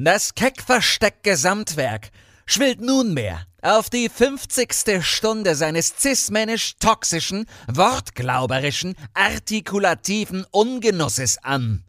Das Keck-Versteck-Gesamtwerk schwillt nunmehr auf die 50. Stunde seines cismännisch-toxischen, wortglauberischen, artikulativen Ungenusses an.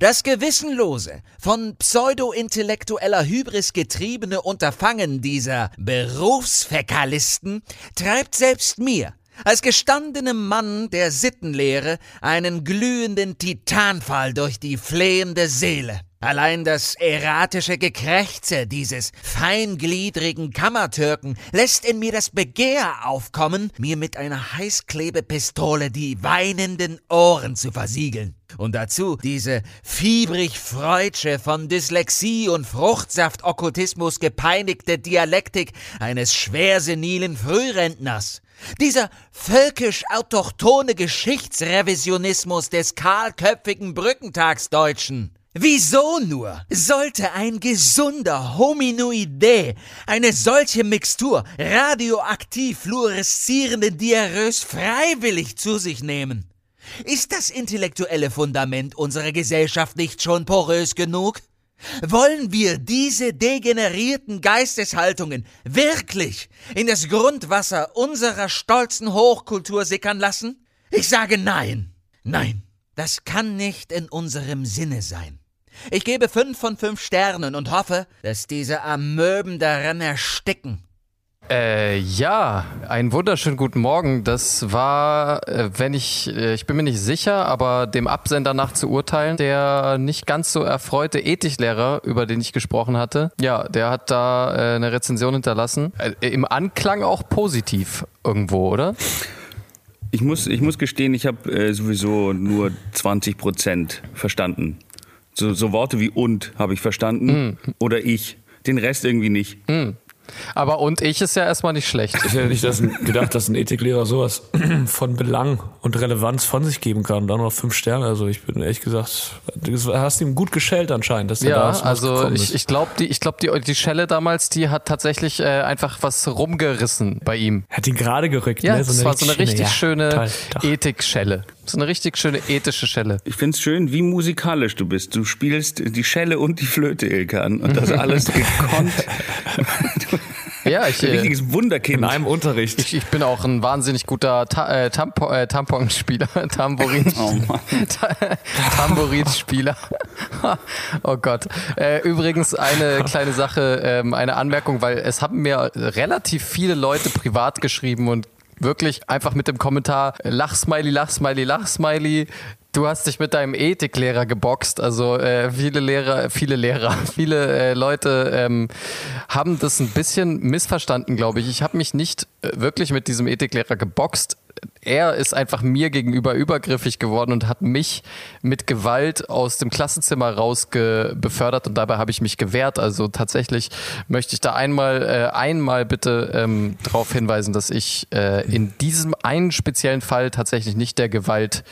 Das gewissenlose, von pseudo-intellektueller Hybris getriebene Unterfangen dieser Berufsfäkalisten treibt selbst mir, als gestandenem Mann der Sittenlehre, einen glühenden Titanfall durch die flehende Seele. Allein das erratische Gekrächze dieses feingliedrigen Kammertürken lässt in mir das Begehr aufkommen, mir mit einer Heißklebepistole die weinenden Ohren zu versiegeln. Und dazu diese fiebrig freudsche, von Dyslexie und Fruchtsaftokkultismus gepeinigte Dialektik eines schwersenilen Frührentners. Dieser völkisch-autochtone Geschichtsrevisionismus des kahlköpfigen Brückentagsdeutschen. Wieso nur sollte ein gesunder Hominoide eine solche Mixtur radioaktiv fluoreszierenden Diarrhoes freiwillig zu sich nehmen? Ist das intellektuelle Fundament unserer Gesellschaft nicht schon porös genug? Wollen wir diese degenerierten Geisteshaltungen wirklich in das Grundwasser unserer stolzen Hochkultur sickern lassen? Ich sage nein. Nein, das kann nicht in unserem Sinne sein. Ich gebe fünf von fünf Sternen und hoffe, dass diese Amöben daran ersticken. Äh, ja, einen wunderschönen guten Morgen. Das war, äh, wenn ich, äh, ich bin mir nicht sicher, aber dem Absender nach zu urteilen, der nicht ganz so erfreute Ethiklehrer, über den ich gesprochen hatte, ja, der hat da äh, eine Rezension hinterlassen. Äh, Im Anklang auch positiv irgendwo, oder? Ich muss, ich muss gestehen, ich habe äh, sowieso nur 20 Prozent verstanden. So, so Worte wie und habe ich verstanden Mm. oder ich. Den Rest irgendwie nicht. Aber und ich ist ja erstmal nicht schlecht. Ich hätte nicht dass ein, gedacht, dass ein Ethiklehrer sowas von Belang und Relevanz von sich geben kann. Dann noch fünf Sterne. Also ich bin ehrlich gesagt, du hast ihm gut geschellt anscheinend, dass er da Ja, dem also gekommen ich, ist. ich glaube, die, ich glaub, die, die Schelle damals, die hat tatsächlich äh, einfach was rumgerissen bei ihm. Hat ihn gerade gerückt. Ja, ne? das war so eine richtig schöne. Ethikschelle. So eine richtig schöne ethische Schelle. Ich find's schön, wie musikalisch du bist. Du spielst die Schelle und die Flöte, Ilka, an. Und das alles gekonnt. Ja, ich, Ein äh, richtiges Wunderkind. In einem Unterricht. ich, ich bin auch ein wahnsinnig guter Ta äh, Tampo äh, Tamponspieler, Tambourin, Oh Mann. Ta Tambourinspieler. oh Gott. Äh, übrigens eine kleine Sache, ähm, eine Anmerkung, weil es haben mir relativ viele Leute privat geschrieben und wirklich einfach mit dem Kommentar Lachsmiley, Lachsmiley, Lachsmiley. Du hast dich mit deinem Ethiklehrer geboxt. Also äh, viele Lehrer, viele Lehrer, viele äh, Leute ähm, haben das ein bisschen missverstanden, glaube ich. Ich habe mich nicht äh, wirklich mit diesem Ethiklehrer geboxt. Er ist einfach mir gegenüber übergriffig geworden und hat mich mit Gewalt aus dem Klassenzimmer raus befördert und dabei habe ich mich gewehrt. Also tatsächlich möchte ich da einmal, äh, einmal bitte ähm, darauf hinweisen, dass ich äh, in diesem einen speziellen Fall tatsächlich nicht der Gewalt,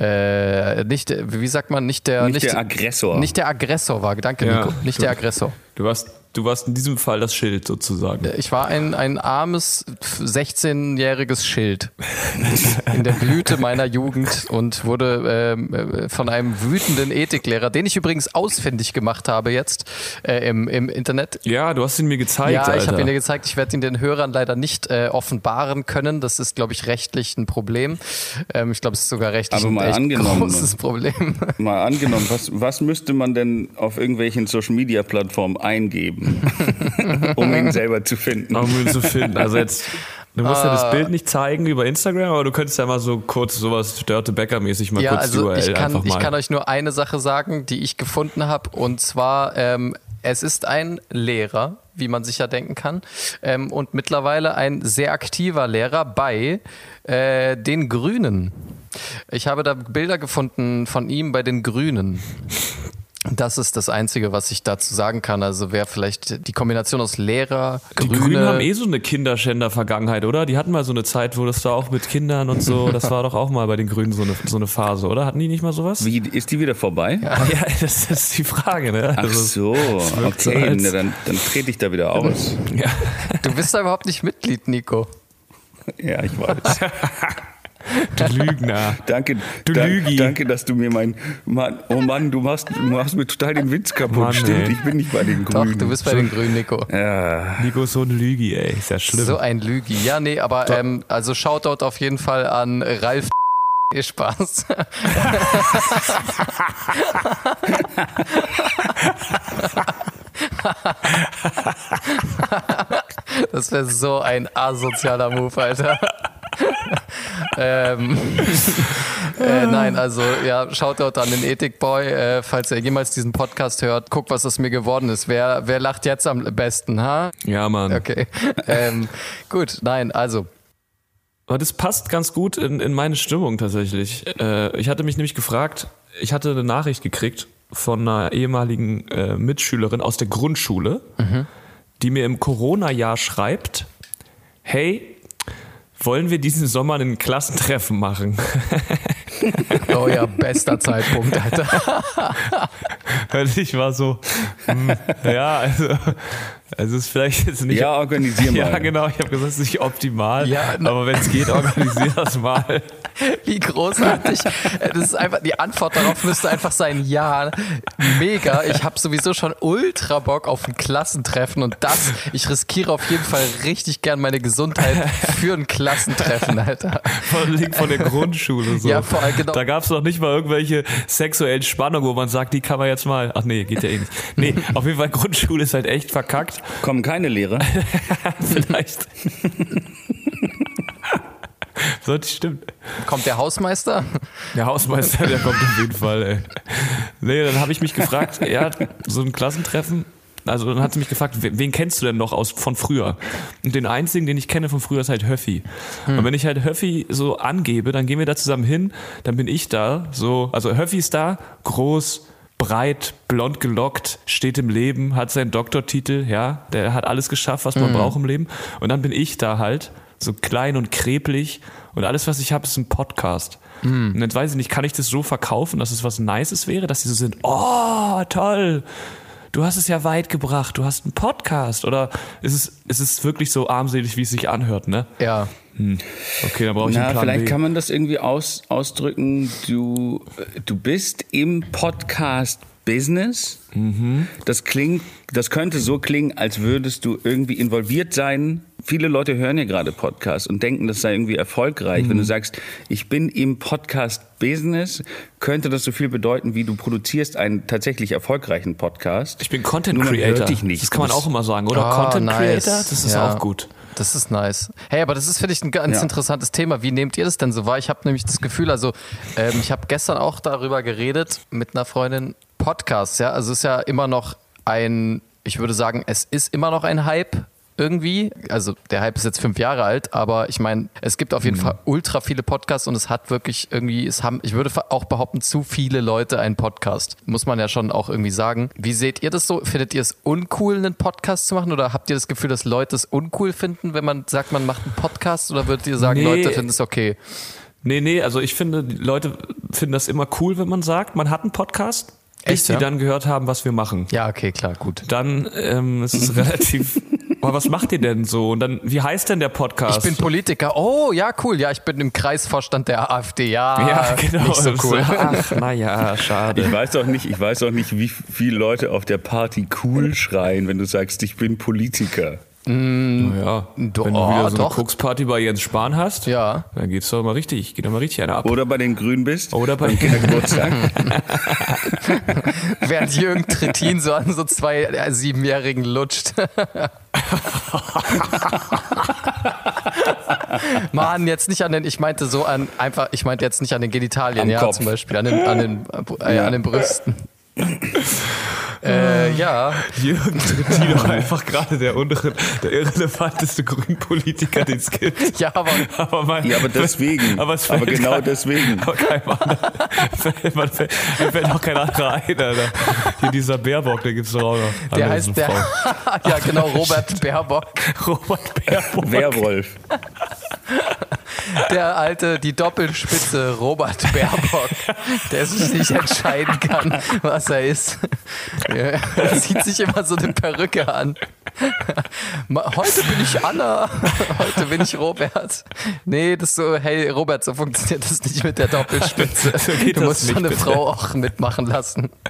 äh, nicht, der- wie sagt man, nicht der, Nicht der Aggressor. nicht der Aggressor war. Danke, Ja, Nico. Nicht der Aggressor. Du warst, du warst in diesem Fall das Schild sozusagen. Ich war ein, ein armes 16-jähriges Schild in der Blüte meiner Jugend und wurde ähm, äh, von einem wütenden Ethiklehrer, den ich übrigens ausfindig gemacht habe jetzt äh, im, im Internet. Ja, du hast ihn mir gezeigt, Ja, ich habe ihn dir gezeigt. Ich werde ihn den Hörern leider nicht äh, offenbaren können. Das ist, glaube ich, rechtlich ein Problem. Ähm, ich glaube, es ist sogar rechtlich Aber ein mal echt angenommen. großes Problem. Mal angenommen, was, was müsste man denn auf irgendwelchen Social-Media-Plattformen eingeben, um ihn selber zu finden? um ihn zu finden. Also jetzt, du musst ja Ah. das Bild nicht zeigen über Instagram, aber du könntest ja mal so kurz sowas Dörte Becker-mäßig mal Ja, kurz also URL ich kann, einfach mal. ich kann euch nur eine Sache sagen, die ich gefunden habe. Und zwar, ähm, es ist ein Lehrer, wie man sich ja denken kann. Ähm, und mittlerweile ein sehr aktiver Lehrer bei äh, den Grünen. Ich habe da Bilder gefunden von ihm bei den Grünen. Das ist das Einzige, was ich dazu sagen kann. Also wer vielleicht die Kombination aus Lehrer, die Grüne, Grünen haben eh so eine Kinderschänder-Vergangenheit, oder? Die hatten mal so eine Zeit, wo das da auch mit Kindern und so, das war doch auch mal bei den Grünen so eine, so eine Phase, oder? Hatten die nicht mal sowas? Wie, ist die wieder vorbei? Ja, das ist die Frage, ne? Ach Also, so, okay, als- na, dann, dann trete ich da wieder aus. Ja. du bist da überhaupt nicht Mitglied, Nico. Ja, ich weiß. Du Lügner. Danke, Du da- Lügi. danke, dass du mir mein Mann, oh Mann, du machst, du machst mir total den Witz kaputt. Mann, Stimmt, ey. ich bin nicht bei den Doch, Grünen. du bist bei den Grünen, Nico. ja. Nico ist so ein Lügi, ey. Ist ja schlimm. So ein Lügi. Ja, nee, aber ähm, also Shoutout auf jeden Fall an Ralf. Viel Spaß. Das wäre so ein asozialer Move, Alter. ähm, äh, nein, also ja, Shoutout an den Ethikboy. Äh, falls er jemals diesen Podcast hört, guck, was aus mir geworden ist. Wer, wer lacht jetzt am besten, ha? ja, Mann. Okay. Ähm, gut, nein, also Aber das passt ganz gut in, in meine Stimmung tatsächlich. Äh, ich hatte mich nämlich gefragt, ich hatte eine Nachricht gekriegt von einer ehemaligen äh, Mitschülerin aus der Grundschule, die mir im Corona-Jahr schreibt, hey, wollen wir diesen Sommer ein Klassentreffen machen? Oh ja, bester Zeitpunkt, Alter. Und ich war so, hm, ja, also, also ist vielleicht jetzt nicht... ja, organisier mal. Ja, genau. Ich habe gesagt, es ist nicht optimal. Ja, aber wenn es geht, organisier das mal. Wie großartig. Äh, Das ist einfach, die Antwort darauf müsste einfach sein, ja, mega. Ich habe sowieso schon ultra Bock auf ein Klassentreffen und das, ich riskiere auf jeden Fall richtig gern meine Gesundheit für ein Klassentreffen, Alter. Von, von der Grundschule so. Ja, vor allem genau. Da gab es noch nicht mal irgendwelche sexuellen Spannungen, wo man sagt, die kann man jetzt mal. Ach nee, geht ja eh nicht. Nee, auf jeden Fall Grundschule ist halt echt verkackt. Kommen keine Lehrer. Vielleicht. Sollte stimmt. Kommt der Hausmeister? Der Hausmeister, der kommt auf jeden Fall, ey. Nee, dann habe ich mich gefragt, ja, so ein Klassentreffen. Also dann hat sie mich gefragt, wen kennst du denn noch aus von früher? Und den einzigen, den ich kenne von früher, ist halt Höffi. Und wenn ich halt Höffi so angebe, dann gehen wir da zusammen hin, dann bin ich da, so, also Höffi ist da, groß, breit, blond gelockt, steht im Leben, hat seinen Doktortitel, ja, der hat alles geschafft, was man braucht im Leben. Und dann bin ich da halt, so klein und kreblich und alles, was ich habe, ist ein Podcast. Und jetzt weiß ich nicht, kann ich das so verkaufen, dass es was Nices wäre, dass sie so sind, oh, toll, du hast es ja weit gebracht, du hast einen Podcast. Oder ist es, ist es wirklich so armselig, wie es sich anhört, ne? Ja. Okay, dann brauche ich Na, einen Plan vielleicht B. kann man das irgendwie aus, ausdrücken. Du, du bist im Podcast-Business. Mhm. Das klingt, das könnte so klingen, als würdest du irgendwie involviert sein. Viele Leute hören ja gerade Podcasts und denken, das sei irgendwie erfolgreich. Mhm. Wenn du sagst, ich bin im Podcast-Business, könnte das so viel bedeuten, wie du produzierst einen tatsächlich erfolgreichen Podcast. ich bin Content Creator. hört dich nicht. Das kann man auch immer sagen, oder? Ah, Content nice. Creator, das ist Ja. auch gut. Das ist nice. Hey, aber das ist, finde ich, ein ganz Ja. interessantes Thema. Wie nehmt ihr das denn so wahr? Ich habe nämlich das Gefühl, also ähm, ich habe gestern auch darüber geredet mit einer Freundin. Podcasts, ja, also es ist ja immer noch ein, ich würde sagen, es ist immer noch ein Hype irgendwie. Also der Hype ist jetzt fünf Jahre alt, aber ich meine, es gibt auf jeden Fall ultra viele Podcasts und es hat wirklich irgendwie, es haben, ich würde auch behaupten, zu viele Leute einen Podcast. Muss man ja schon auch irgendwie sagen. Wie seht ihr das so? Findet ihr es uncool, einen Podcast zu machen oder habt ihr das Gefühl, dass Leute es uncool finden, wenn man sagt, man macht einen Podcast oder würdet ihr sagen, Nee. Leute finden es okay? Nee, nee, also ich finde, die Leute finden das immer cool, wenn man sagt, man hat einen Podcast, bis Echt, sie ja? dann gehört haben, was wir machen. Ja, okay, klar, gut. Dann ähm, ist es relativ. Aber was macht ihr denn so? Und dann, wie heißt denn der Podcast? Ich bin Politiker. Oh, ja, cool. Ja, ich bin im Kreisvorstand der AfD. Ja, ja, genau. nicht so cool. Ach, naja, schade. Ich weiß auch nicht, ich weiß auch nicht, wie viele Leute auf der Party cool schreien, wenn du sagst, ich bin Politiker. Ja, Do- wenn du wieder so eine doch. Koksparty bei Jens Spahn hast, Ja. dann geht's doch mal richtig, geht doch mal richtig einer ab. Oder bei den Grünen bist. Oder bei beim Kindergeburtstag. Während Jürgen Trittin so an so zwei äh, Siebenjährigen lutscht. Mann, jetzt nicht an den, ich meinte so an, einfach, ich meinte jetzt nicht an den Genitalien, Am ja, Kopf. zum Beispiel, an den, an den, äh, an den Brüsten. äh, ja, Jürgen Trittin doch einfach gerade der untere, der irrelevanteste Grünpolitiker, den es gibt. ja, aber Aber, man, Ja, aber deswegen. Aber, es Aber fällt genau kein- deswegen. Aber keinem anderen. fällt- man fällt, mir fällt auch kein anderer ein, Alter. Hier dieser Baerbock, der gibt's doch auch noch. der Andere heißt der, ja genau, Robert Baerbock, Robert Baerbock. Werwolf. Der alte, die Doppelspitze Robert Baerbock, der sich nicht entscheiden kann, was er ist. Er zieht sich immer so eine Perücke an. Heute bin ich Anna, heute bin ich Robert. Nee, das ist so, hey Robert, so funktioniert das nicht mit der Doppelspitze. geht du musst schon eine bitte. Frau auch mitmachen lassen.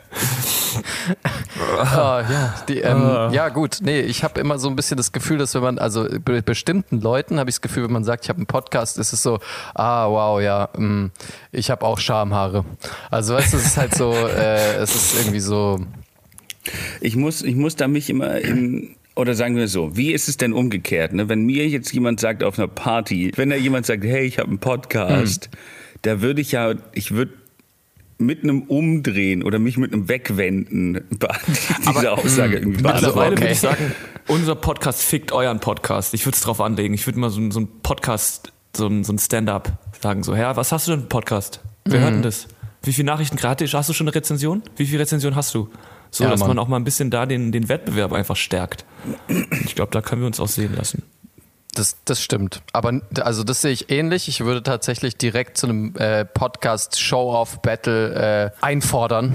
Ah, ja, die, ähm, Ah. ja, gut. Nee, ich habe immer so ein bisschen das Gefühl, dass wenn man, also bei bestimmten Leuten habe ich das Gefühl, wenn man sagt, ich habe einen Podcast, ist es so, ah, wow, ja, mh, ich habe auch Schamhaare. Also, weißt du, es ist halt so, äh, es ist irgendwie so, Ich muss, ich muss da mich immer in, oder sagen wir so, wie ist es denn umgekehrt? Ne? Wenn mir jetzt jemand sagt auf einer Party, wenn da jemand sagt, hey, ich habe einen Podcast, Mhm. da würde ich ja, ich würde mit einem Umdrehen oder mich mit einem Wegwenden diese Aussage irgendwie Mittlerweile beantworten. okay. würde ich sagen, unser Podcast fickt euren Podcast. Ich würde es drauf anlegen. Ich würde mal so, so ein Podcast, so ein, so ein Stand-up sagen. So, Herr, was hast du denn für einen Podcast? Wer Mhm. hört denn das? Wie viele Nachrichten gratis? Hast du schon eine Rezension? Wie viele Rezensionen hast du? So, Ja, dass man auch mal ein bisschen da den, den Wettbewerb einfach stärkt. Ich glaube, da können wir uns auch sehen lassen. Das, das stimmt. Aber also das sehe ich ähnlich. Ich würde tatsächlich direkt zu einem äh, Podcast Show-Off-Battle äh, einfordern.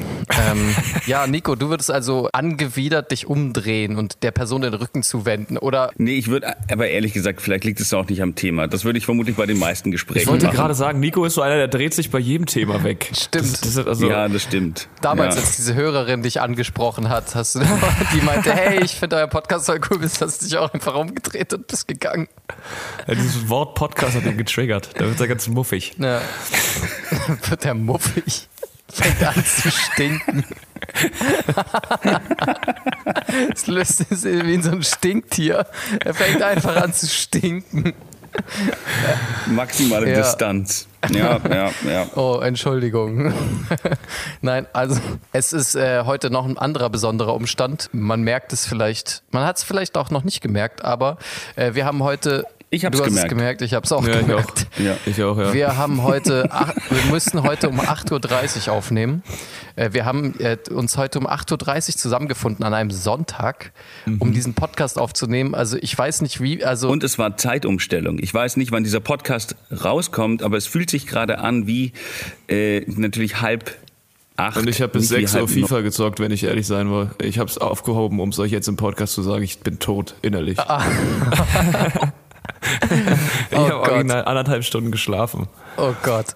ähm, ja, Nico, du würdest also angewidert dich umdrehen und der Person den Rücken zuwenden. Oder Nee, ich würde, aber ehrlich gesagt, vielleicht liegt es auch nicht am Thema. Das würde ich vermutlich bei den meisten Gesprächen Ich wollte machen. gerade sagen, Nico ist so einer, der dreht sich bei jedem Thema weg. Stimmt. Das, das ist also, ja, das stimmt. damals, ja. als diese Hörerin dich angesprochen hat, hast du, die meinte, hey, ich finde euer Podcast voll cool, bist hast dich auch einfach umgedreht und bist gegangen. Ja, dieses Wort Podcast hat ihn getriggert. Da wird er ganz muffig. Ja. Wird der muffig. Fängt an zu stinken. Es löst es wie in so ein Stinktier. Er fängt einfach an zu stinken. Maximale Ja. Distanz. Ja, ja, ja. Oh, Entschuldigung. Nein, also es ist äh, heute noch ein anderer besonderer Umstand. Man merkt es vielleicht, man hat es vielleicht auch noch nicht gemerkt, aber äh, wir haben heute. Ich hab's du hast gemerkt. es gemerkt, ich habe es auch Ja, ich auch. gemerkt. Ja. Ich auch, ja. Wir haben heute, ach, wir müssen heute um 8.30 Uhr aufnehmen. Äh, Wir haben äh, uns heute um 8.30 Uhr zusammengefunden an einem Sonntag, um diesen Podcast aufzunehmen. Also ich weiß nicht wie, also Und es war Zeitumstellung. Ich weiß nicht, wann dieser Podcast rauskommt, aber es fühlt sich gerade an wie äh, natürlich halb acht. Und ich habe bis nicht wie 6 Uhr FIFA gezockt, wenn ich ehrlich sein will. Ich habe es aufgehoben, um es euch jetzt im Podcast zu sagen, ich bin tot, innerlich. ich Oh habe original anderthalb Stunden geschlafen. Oh Gott.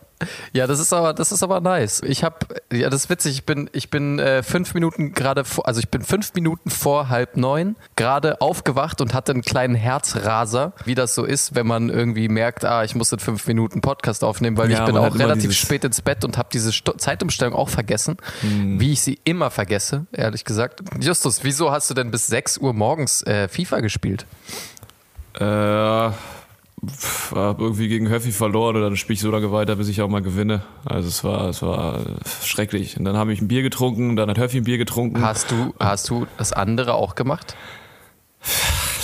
Ja, das ist aber, das ist aber nice. Ich habe, ja, das ist witzig. Ich bin, ich bin äh, fünf Minuten gerade, vor, also ich bin fünf Minuten vor halb neun gerade aufgewacht und hatte einen kleinen Herzraser, wie das so ist, wenn man irgendwie merkt, ah, ich muss in fünf Minuten Podcast aufnehmen, weil Ja, ich bin auch relativ spät ins Bett und habe diese Sto Zeitumstellung auch vergessen, wie ich sie immer vergesse, ehrlich gesagt. Justus, wieso hast du denn bis 6 Uhr morgens äh, FIFA gespielt? Äh, hab irgendwie gegen Höffi verloren und dann spiele ich so lange weiter, bis ich auch mal gewinne. Also es war, es war schrecklich. Und dann habe ich ein Bier getrunken, dann hat Höffi ein Bier getrunken. Hast du, hast du das andere auch gemacht?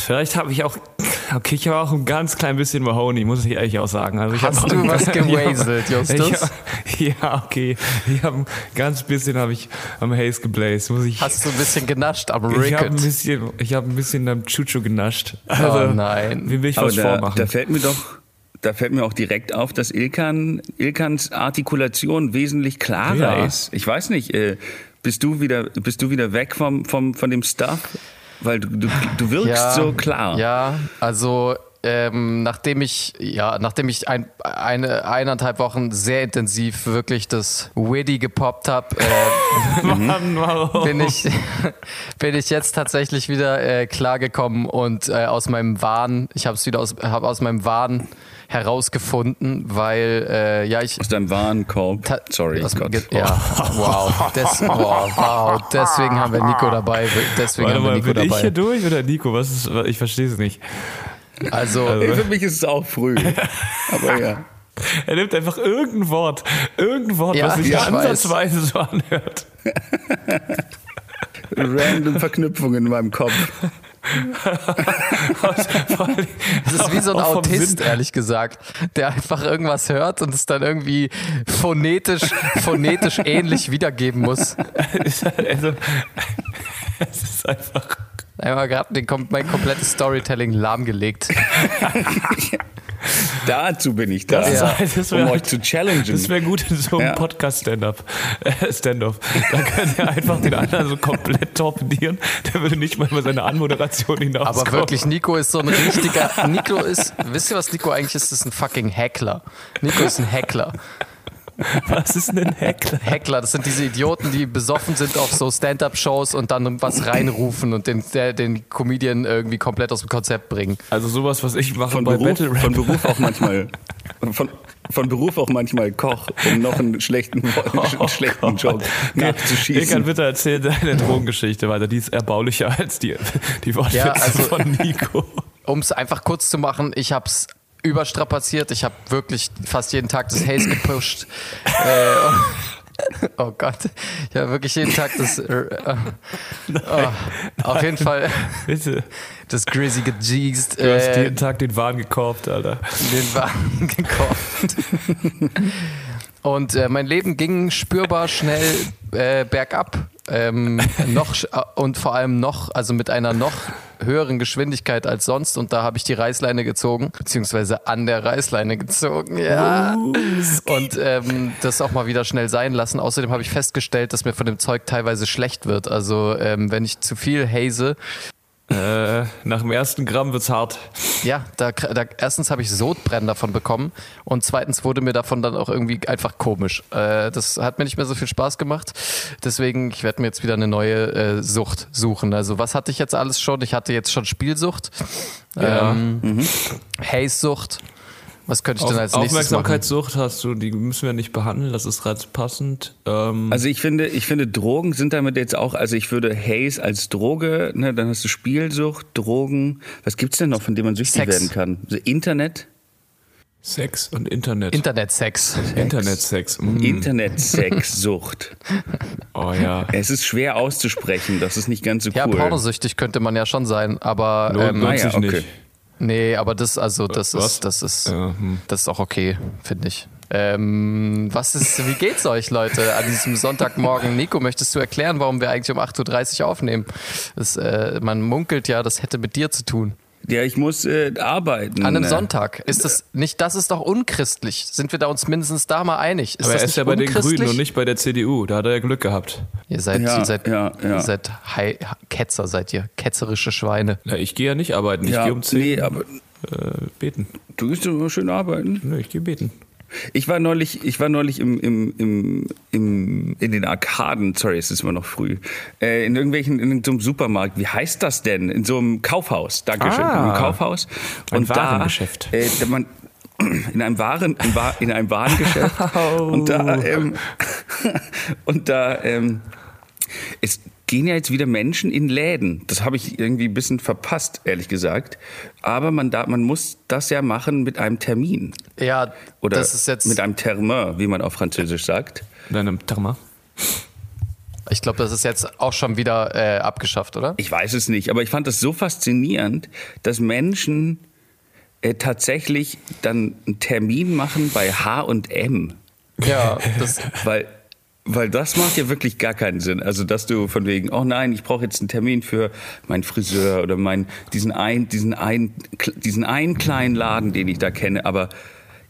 Vielleicht habe ich auch, okay, ich habe auch ein ganz klein bisschen Mahoney, muss ich ehrlich auch sagen. Also ich Hast hab du was gewaselt, Ja, Justus? Ich, ja, okay. Ich habe ein ganz bisschen habe ich am Haze gebläst, muss ich. Hast du ein bisschen genascht am ich habe ein Ricket? bisschen, ich habe ein bisschen am Chuchu genascht. Also, Oh nein. Wie will ich Aber was da, vormachen? da fällt mir doch, da fällt mir auch direkt auf, dass Ilkan, Ilkans Artikulation wesentlich klarer Ja. ist. Ich weiß nicht, äh, bist du wieder, bist du wieder weg vom, vom, von dem Stuff? Weil du, du, du wirkst so klar. Ja, also ähm, nachdem ich ja, nachdem ich ein, eine eineinhalb Wochen sehr intensiv wirklich das Widdy gepoppt habe, äh, Mann, warum? bin ich bin ich jetzt tatsächlich wieder äh, klargekommen und äh, aus meinem Wahn, ich habe es wieder aus, hab aus meinem Wahn herausgefunden, weil äh, ja ich Aus deinem Warenkorb. Sorry, aus, Gott. Ja, wow. Des, wow, wow. Deswegen haben wir Nico dabei. Deswegen Warte haben wir mal, Nico bin ich hier dabei. durch oder Nico? Was ist, ich verstehe es nicht. Also, Ey, Für mich ist es auch früh. Aber ja. Er nimmt einfach irgendein Wort, irgendein Wort, Ja, was sich ich weiß. ansatzweise so anhört. Random Verknüpfungen in meinem Kopf. Das ist wie so ein Autist, Sinn- ehrlich gesagt, der einfach irgendwas hört und es dann irgendwie phonetisch, phonetisch ähnlich wiedergeben muss. also, es ist einfach. Einmal gerade mein komplettes Storytelling lahmgelegt. Dazu bin ich da, Ja. Das wär- um euch zu challengen. Das wäre gut in so einem Ja. Podcast-Stand-up. Äh, Stand-off. Da könnt ihr einfach den anderen so komplett torpedieren. Der würde nicht mal über seine Anmoderation hinauskommen. Aber wirklich, Nico ist so ein richtiger. Nico ist. Wisst ihr, was Nico eigentlich ist? Das ist ein fucking Heckler. Nico ist ein Heckler. Was ist denn ein Heckler? Heckler, das sind diese Idioten, die besoffen sind auf so Stand-up-Shows und dann was reinrufen und den, der, den Comedian irgendwie komplett aus dem Konzept bringen. Also sowas, was ich mache von bei Beruf, Battle Rap. von Beruf auch manchmal von, von Beruf auch manchmal Koch, um noch einen schlechten, einen schlechten Joke Egan, nachzuschießen. bitte erzähl deine Drogengeschichte weiter. Die ist erbaulicher als die, die Wortwitze Ja, also- von Nico. Um es einfach kurz zu machen, ich hab's überstrapaziert. Ich habe wirklich fast jeden Tag das Haze gepusht. äh, oh Gott. Ich habe wirklich jeden Tag das. Äh, oh, auf jeden Fall Bitte. das Grizzy gejeast. Du hast Äh, jeden Tag den Wahn gekauft, Alter. den Wagen gekauft. Und äh, mein Leben ging spürbar schnell äh, bergab. Ähm, noch äh, und vor allem noch, also mit einer noch höheren Geschwindigkeit als sonst. Und da habe ich die Reißleine gezogen, beziehungsweise an der Reißleine gezogen. Ja. Und ähm, das auch mal wieder schnell sein lassen. Außerdem habe ich festgestellt, dass mir von dem Zeug teilweise schlecht wird. Also ähm, wenn ich zu viel haze, Äh, nach dem ersten Gramm wird's hart. Ja, da, da erstens habe ich Sodbrennen davon bekommen und zweitens wurde mir davon dann auch irgendwie einfach komisch. Äh, das hat mir nicht mehr so viel Spaß gemacht. Deswegen, ich werde mir jetzt wieder eine neue äh, Sucht suchen. Also was hatte ich jetzt alles schon? Ich hatte jetzt schon Spielsucht, Ja. ähm, Haze-Sucht. Was könnte ich denn als Auf, nächstes machen? Aufmerksamkeitssucht hast du, die müssen wir nicht behandeln, das ist gerade passend. Ähm, Also ich finde, ich finde Drogen sind damit jetzt auch, also ich würde Haze als Droge, ne, dann hast du Spielsucht, Drogen. Was gibt's denn noch, von dem man süchtig Sex. werden kann? Also Internet? Sex und Internet. Internetsex. Internetsex. Mm. Internetsexsucht. Oh ja. es ist schwer auszusprechen, das ist nicht ganz so Ja, cool. pornosüchtig könnte man ja schon sein, aber Lohnt, ähm, lohnt naja, sich okay. nicht. Nee, aber das, also, das Was? ist, das ist, Ja, hm. das ist auch okay, finde ich. Ähm, was ist, wie geht's euch, Leute, an diesem Sonntagmorgen? Nico, möchtest du erklären, warum wir eigentlich um 8.30 Uhr aufnehmen? Das, äh, man munkelt ja, das hätte mit dir zu tun. Ja, ich muss äh, arbeiten. An einem ne? Sonntag. Ist das nicht, das ist doch unchristlich. Sind wir da uns mindestens da mal einig? Ist Aber das er ist ja bei den? Grünen und nicht bei der CDU. Da hat er ja Glück gehabt. Ihr seid, Ja, ihr seid, ja, ja. Ihr seid Hei- Ketzer, seid ihr. Ketzerische Schweine. Na, ich gehe ja nicht arbeiten. Ich Ja, gehe um 10 nee, aber äh, beten. du gehst doch immer schön arbeiten. Nö, ich gehe beten. Ich war neulich, ich war neulich im, im, im, im, in den Arkaden, sorry, es ist immer noch früh, äh, in irgendwelchen, in so einem Supermarkt, wie heißt das denn? In so einem Kaufhaus, Dankeschön, Ah, in einem Kaufhaus. ein Warengeschäft. Äh, da man, in einem Waren, in, Wa- in einem Warengeschäft. Und da, ähm, und da, ähm, es gehen ja jetzt wieder Menschen in Läden. Das habe ich irgendwie ein bisschen verpasst, ehrlich gesagt. Aber man, da, man muss das ja machen mit einem Termin. Ja, Oder das ist jetzt. mit einem Termin, wie man auf Französisch sagt. In einem Therma. Ich glaube, das ist jetzt auch schon wieder äh, abgeschafft, oder? Ich weiß es nicht, aber ich fand das so faszinierend, dass Menschen äh, tatsächlich dann einen Termin machen bei H&M. Ja, das, Weil, weil das macht ja wirklich gar keinen Sinn. Also, dass du von wegen, oh nein, ich brauche jetzt einen Termin für meinen Friseur oder mein, diesen, ein, diesen, ein, diesen einen kleinen Laden, den ich da kenne, aber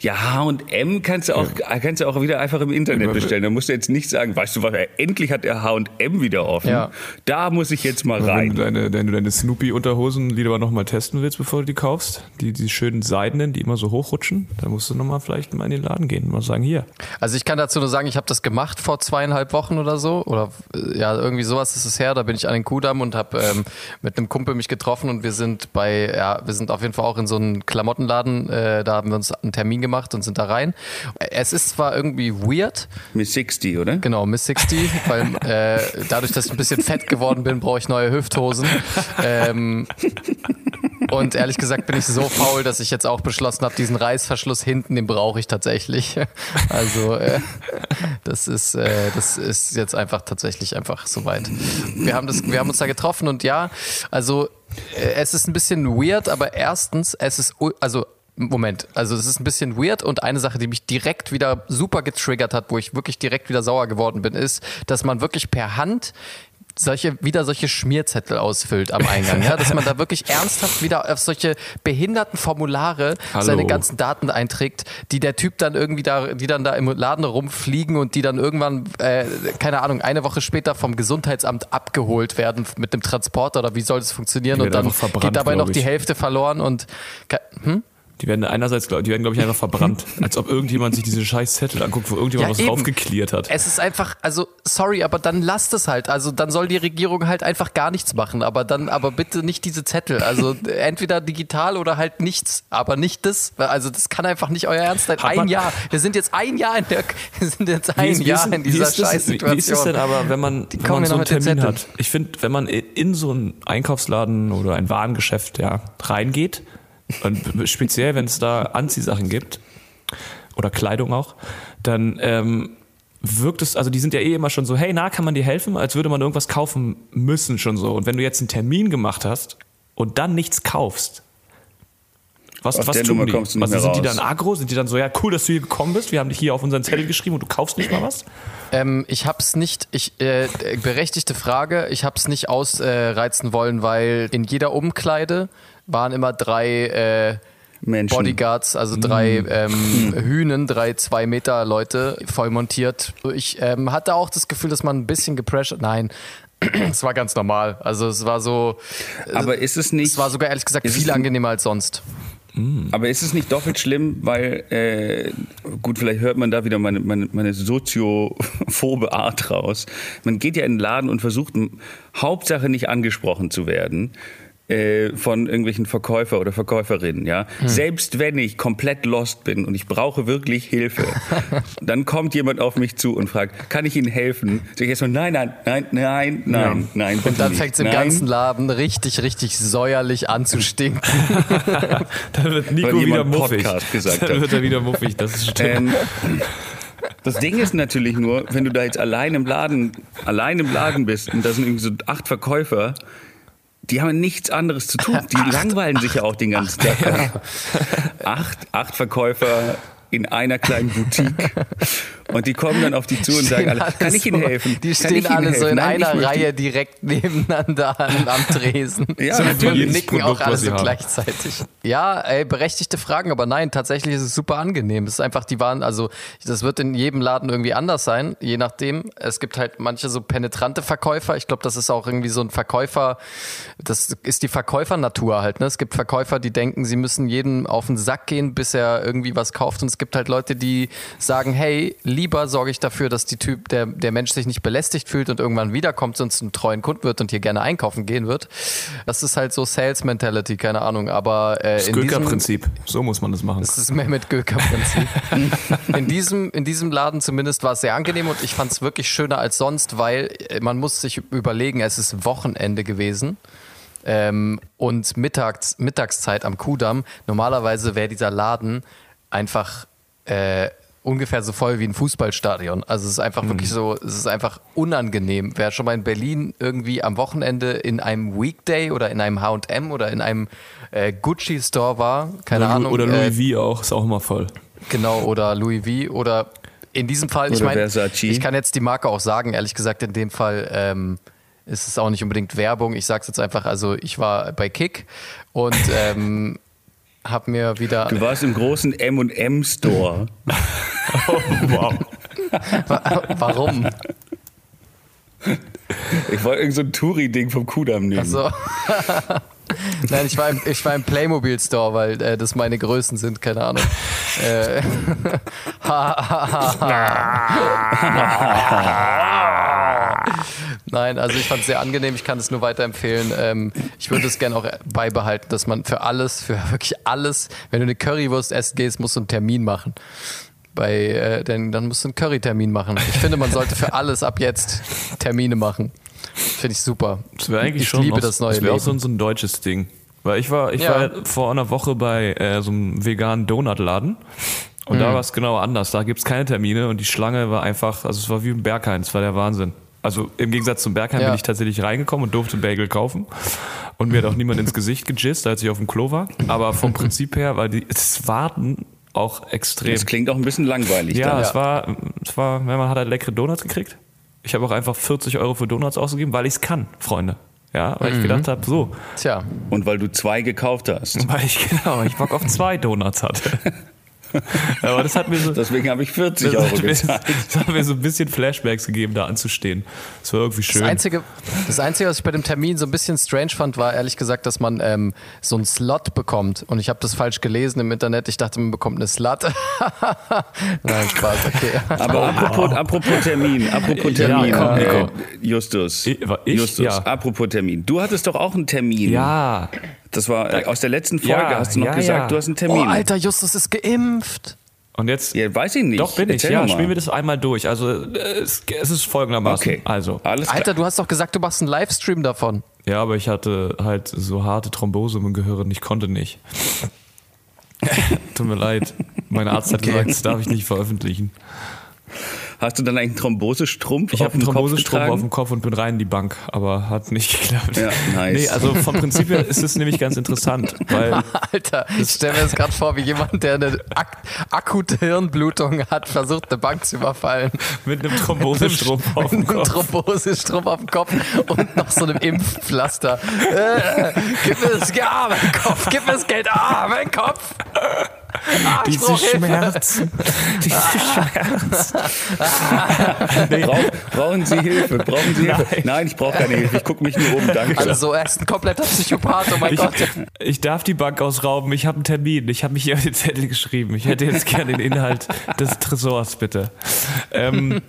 ja, H&M kannst du auch, kannst du auch wieder einfach im Internet bestellen. Da musst du jetzt nicht sagen, weißt du was, endlich hat der H&M wieder offen. Ja. Da muss ich jetzt mal Wenn du rein. deine, wenn du deine Snoopy-Unterhosen lieber nochmal testen willst, bevor du die kaufst, die, die schönen seidenen, die immer so hochrutschen, dann musst du nochmal vielleicht mal in den Laden gehen und mal sagen, hier. also ich kann dazu nur sagen, ich habe das gemacht vor zweieinhalb Wochen oder so. Oder äh, ja, irgendwie sowas ist es her. Da bin ich an den Kudamm und habe ähm, mit einem Kumpel mich getroffen und wir sind bei, ja, wir sind auf jeden Fall auch in so einen Klamottenladen. Äh, da haben wir uns einen Termin gemacht und sind da rein. Es ist zwar irgendwie weird, Miss 60, oder? Genau, Miss 60, weil äh, dadurch, dass ich ein bisschen fett geworden bin, brauche ich neue Hüfthosen. Ähm, und ehrlich gesagt bin ich so faul, dass ich jetzt auch beschlossen habe, diesen Reißverschluss hinten, den brauche ich tatsächlich. Also äh, das ist äh, das ist jetzt einfach tatsächlich einfach soweit. Wir haben das, wir haben uns da getroffen und ja, also äh, es ist ein bisschen weird, aber erstens, es ist also Moment, also es ist ein bisschen weird und eine Sache, die mich direkt wieder super getriggert hat, wo ich wirklich direkt wieder sauer geworden bin, ist, dass man wirklich per Hand solche, wieder solche Schmierzettel ausfüllt am Eingang, ja, dass man da wirklich ernsthaft wieder auf solche behinderten Formulare Hallo. seine ganzen Daten einträgt, die der Typ dann irgendwie da, die dann da im Laden rumfliegen und die dann irgendwann, äh, keine Ahnung, eine Woche später vom Gesundheitsamt abgeholt werden mit dem Transporter oder wie soll das funktionieren und dann geht dabei noch die. Hälfte verloren und hm? Die werden einerseits, glaub- die werden, glaube ich, einfach verbrannt. Als ob irgendjemand sich diese scheiß Zettel anguckt, wo irgendjemand Ja, was eben. draufgeklärt hat. Es ist einfach, also sorry, aber dann lasst es halt. Also dann soll die Regierung halt einfach gar nichts machen, aber dann, aber bitte nicht diese Zettel. Also entweder digital oder halt nichts, aber nicht das. Also das kann einfach nicht euer Ernst sein. Ein Jahr. Wir sind jetzt ein Jahr in der, wir sind jetzt ein wie Jahr ist- in dieser ist das- Scheißsituation. Wie ist es denn aber, wenn man, wenn man so einen Termin hat? Ich finde, wenn man in so einen Einkaufsladen oder ein Warengeschäft ja, reingeht, und speziell wenn es da Anziehsachen gibt oder Kleidung auch, dann ähm, wirkt es, also die sind ja eh immer schon so, hey, na, kann man dir helfen? Als würde man irgendwas kaufen müssen schon so. Und wenn du jetzt einen Termin gemacht hast und dann nichts kaufst, was, was der tun Nummer die? kommst du nicht also mehr sind die raus. dann agro? Sind die dann so, ja, cool, dass du hier gekommen bist, wir haben dich hier auf unseren Zettel geschrieben und du kaufst nicht mal was? Ähm, ich hab's nicht, ich, äh, berechtigte Frage, ich hab's nicht ausreizen wollen, weil in jeder Umkleide waren immer drei äh. Bodyguards, also drei ähm, Hühnen, drei zwei Meter Leute voll montiert. Ich ähm, hatte auch das Gefühl, dass man ein bisschen gepressured. Nein, es war ganz normal. Also es war so, Aber ist es nicht. es war sogar ehrlich gesagt viel angenehmer als sonst. Aber ist es nicht doppelt schlimm, weil, äh, gut, vielleicht hört man da wieder meine, meine, meine soziophobe Art raus. Man geht ja in den Laden und versucht, Hauptsache nicht angesprochen zu werden äh, von irgendwelchen Verkäufer oder Verkäuferinnen, ja. Selbst wenn ich komplett lost bin und ich brauche wirklich Hilfe, dann kommt jemand auf mich zu und fragt, kann ich Ihnen helfen? Sag ich erstmal, nein, nein, nein, nein, nein, nein, Und dann fängt es im nein. ganzen Laden richtig, richtig säuerlich an zu stinken. Dann wird Nico Weil wieder muffig. Podcast gesagt Dann wird er wieder muffig, das ist stimmt. Ähm, das Ding ist natürlich nur, wenn du da jetzt allein im Laden, allein im Laden bist und da sind irgendwie so acht Verkäufer, die haben nichts anderes zu tun. Die langweilen sich ja auch den ganzen Tag. Acht, acht Verkäufer in einer kleinen Boutique. Und die kommen dann auf dich zu und sagen alle, alle kann ich Ihnen so- helfen? Die stehen Ihnen alle so helfen? in Nein, einer Reihe direkt nebeneinander an, am Tresen. Ja, so, für und nicken auch Produkt, alle was sie so haben. gleichzeitig. Ja, ey, berechtigte Fragen, aber nein, tatsächlich ist es super angenehm. Es ist einfach, die waren, also das wird in jedem Laden irgendwie anders sein, je nachdem. Es gibt halt manche so penetrante Verkäufer. Ich glaube, das ist auch irgendwie so ein Verkäufer, das ist die Verkäufernatur halt. Ne? Es gibt Verkäufer, die denken, sie müssen jeden auf den Sack gehen, bis er irgendwie was kauft. Und es gibt halt Leute, die sagen, hey, lieber sorge ich dafür, dass die Typ, der, der Mensch sich nicht belästigt fühlt und irgendwann wiederkommt und zum treuen Kunden wird und hier gerne einkaufen gehen wird. Das ist halt so Sales Mentality, keine Ahnung. Aber äh, Das Göker-Prinzip. So muss man das machen. das ist mehr mit Göker-Prinzip. in, diesem, in diesem Laden zumindest war es sehr angenehm und ich fand es wirklich schöner als sonst, weil äh, man muss sich überlegen, es ist Wochenende gewesen. Ähm, und mittags, Mittagszeit am Kudamm. Normalerweise wäre dieser Laden einfach äh, ungefähr so voll wie ein Fußballstadion. Also es ist einfach wirklich so, es ist einfach unangenehm. Wer schon mal in Berlin irgendwie am Wochenende in einem Weekday oder in einem H&M oder in einem äh, Gucci-Store war, keine oder, Ahnung. Oder äh, Louis V auch, ist auch immer voll. Genau, oder Louis V oder in diesem Fall, ich meine, ich kann jetzt die Marke auch sagen, ehrlich gesagt, in dem Fall ähm, ist es auch nicht unbedingt Werbung. Ich sage es jetzt einfach, also ich war bei Kick und ähm, habe mir wieder. Du warst im großen M&M-Store. Wow. Wa- Warum? Ich wollte irgend so ein Touri-Ding vom Kudamm nehmen. Also, Nein, ich war im, ich war im Playmobil Store, weil äh, das meine Größen sind, keine Ahnung. äh, Nein, also ich fand es sehr angenehm, ich kann es nur weiterempfehlen. Ähm, ich würde es gerne auch beibehalten, dass man für alles, für wirklich alles, wenn du eine Currywurst essen gehst, musst du einen Termin machen. Bei, äh, denn dann musst du einen Curry-Termin machen. Ich finde, man sollte für alles ab jetzt Termine machen. Finde ich super. Das wäre eigentlich ich schon liebe auch, das neue das wäre auch so, ein- so ein deutsches Ding. Weil ich war, ich Ja. war vor einer Woche bei äh, so einem veganen Donutladen und Mhm. da war es genau anders. Da gibt's keine Termine und die Schlange war einfach, also es war wie im Berghain, es war der Wahnsinn. Also im Gegensatz zum Berghain Ja. bin ich tatsächlich reingekommen und durfte Bagel kaufen. Und mir hat auch niemand ins Gesicht gejist, als ich auf dem Klo war. Aber vom Prinzip her war die, das Warten auch extrem. Das klingt auch ein bisschen langweilig. Ja, dann. es war, es war, man hat halt leckere Donuts gekriegt. Ich habe auch einfach 40 Euro für Donuts ausgegeben, weil ich es kann, Freunde. Ja, weil ich gedacht habe, so, Tja, Und weil du zwei gekauft hast. weil ich genau, ich Bock auf zwei Donuts hatte. Aber das hat mir so, Deswegen habe ich 40 das Euro hat, mir, gezahlt. das hat mir so ein bisschen Flashbacks gegeben, da anzustehen. Das war irgendwie schön. Das Einzige, das Einzige, was ich bei dem Termin so ein bisschen strange fand, war ehrlich gesagt, dass man ähm, so einen Slot bekommt. Und ich habe das falsch gelesen im Internet. Ich dachte, man bekommt eine Slut. Nein, Spaß, okay. Aber apropos, apropos Termin, apropos Termin, Ja, komm, äh, Nico. Justus. Ich- ich? Justus, Ja. apropos Termin. Du hattest doch auch einen Termin. ja, Das war äh, aus der letzten Folge, Ja, hast du noch ja, gesagt, ja. du hast einen Oh, Termin. Alter, Justus ist geimpft. und jetzt. Ja, weiß ich nicht. Doch, bin ich. Erzähl Ja, doch mal. spielen wir das einmal durch. Also, äh, es, es ist folgendermaßen. Okay. Also, Alles klar. Alter, du hast doch gesagt, du machst einen Livestream davon. ja, aber ich hatte halt so harte Thrombose im Gehirn, ich konnte nicht. Tut mir leid. Mein Arzt hat gesagt, das darf ich nicht veröffentlichen. Hast du dann eigentlich einen Thrombosestrumpf Ich auf habe einen dem Kopf Thrombosestrumpf auf dem Kopf und bin rein in die Bank, aber hat nicht geklappt. Ja, nice. Nee, also vom Prinzip her ist es nämlich ganz interessant, weil Alter, ich stelle mir jetzt gerade vor, wie jemand, der eine ak akute Hirnblutung hat, versucht, eine Bank zu überfallen. mit einem Thrombosestrumpf auf dem Mit einem Kopf. Thrombosestrumpf auf dem Kopf und noch so einem Impfpflaster. Äh, gib mir das Geld, ah, mein Kopf, gib mir das Geld, ah, mein Kopf. Ah, Diese. Schmerzen. Diese Schmerzen. nee, Brauch, brauchen Sie Hilfe? Brauchen Sie Hilfe? Nein, ich brauche keine Hilfe. Ich gucke mich nur um. Danke. Also, er ist ein kompletter Psychopath, oh mein ich, Gott. ich darf die Bank ausrauben, ich habe einen Termin, ich habe mich hier auf den Zettel geschrieben. Ich hätte jetzt gerne den Inhalt des Tresors, bitte. Ähm,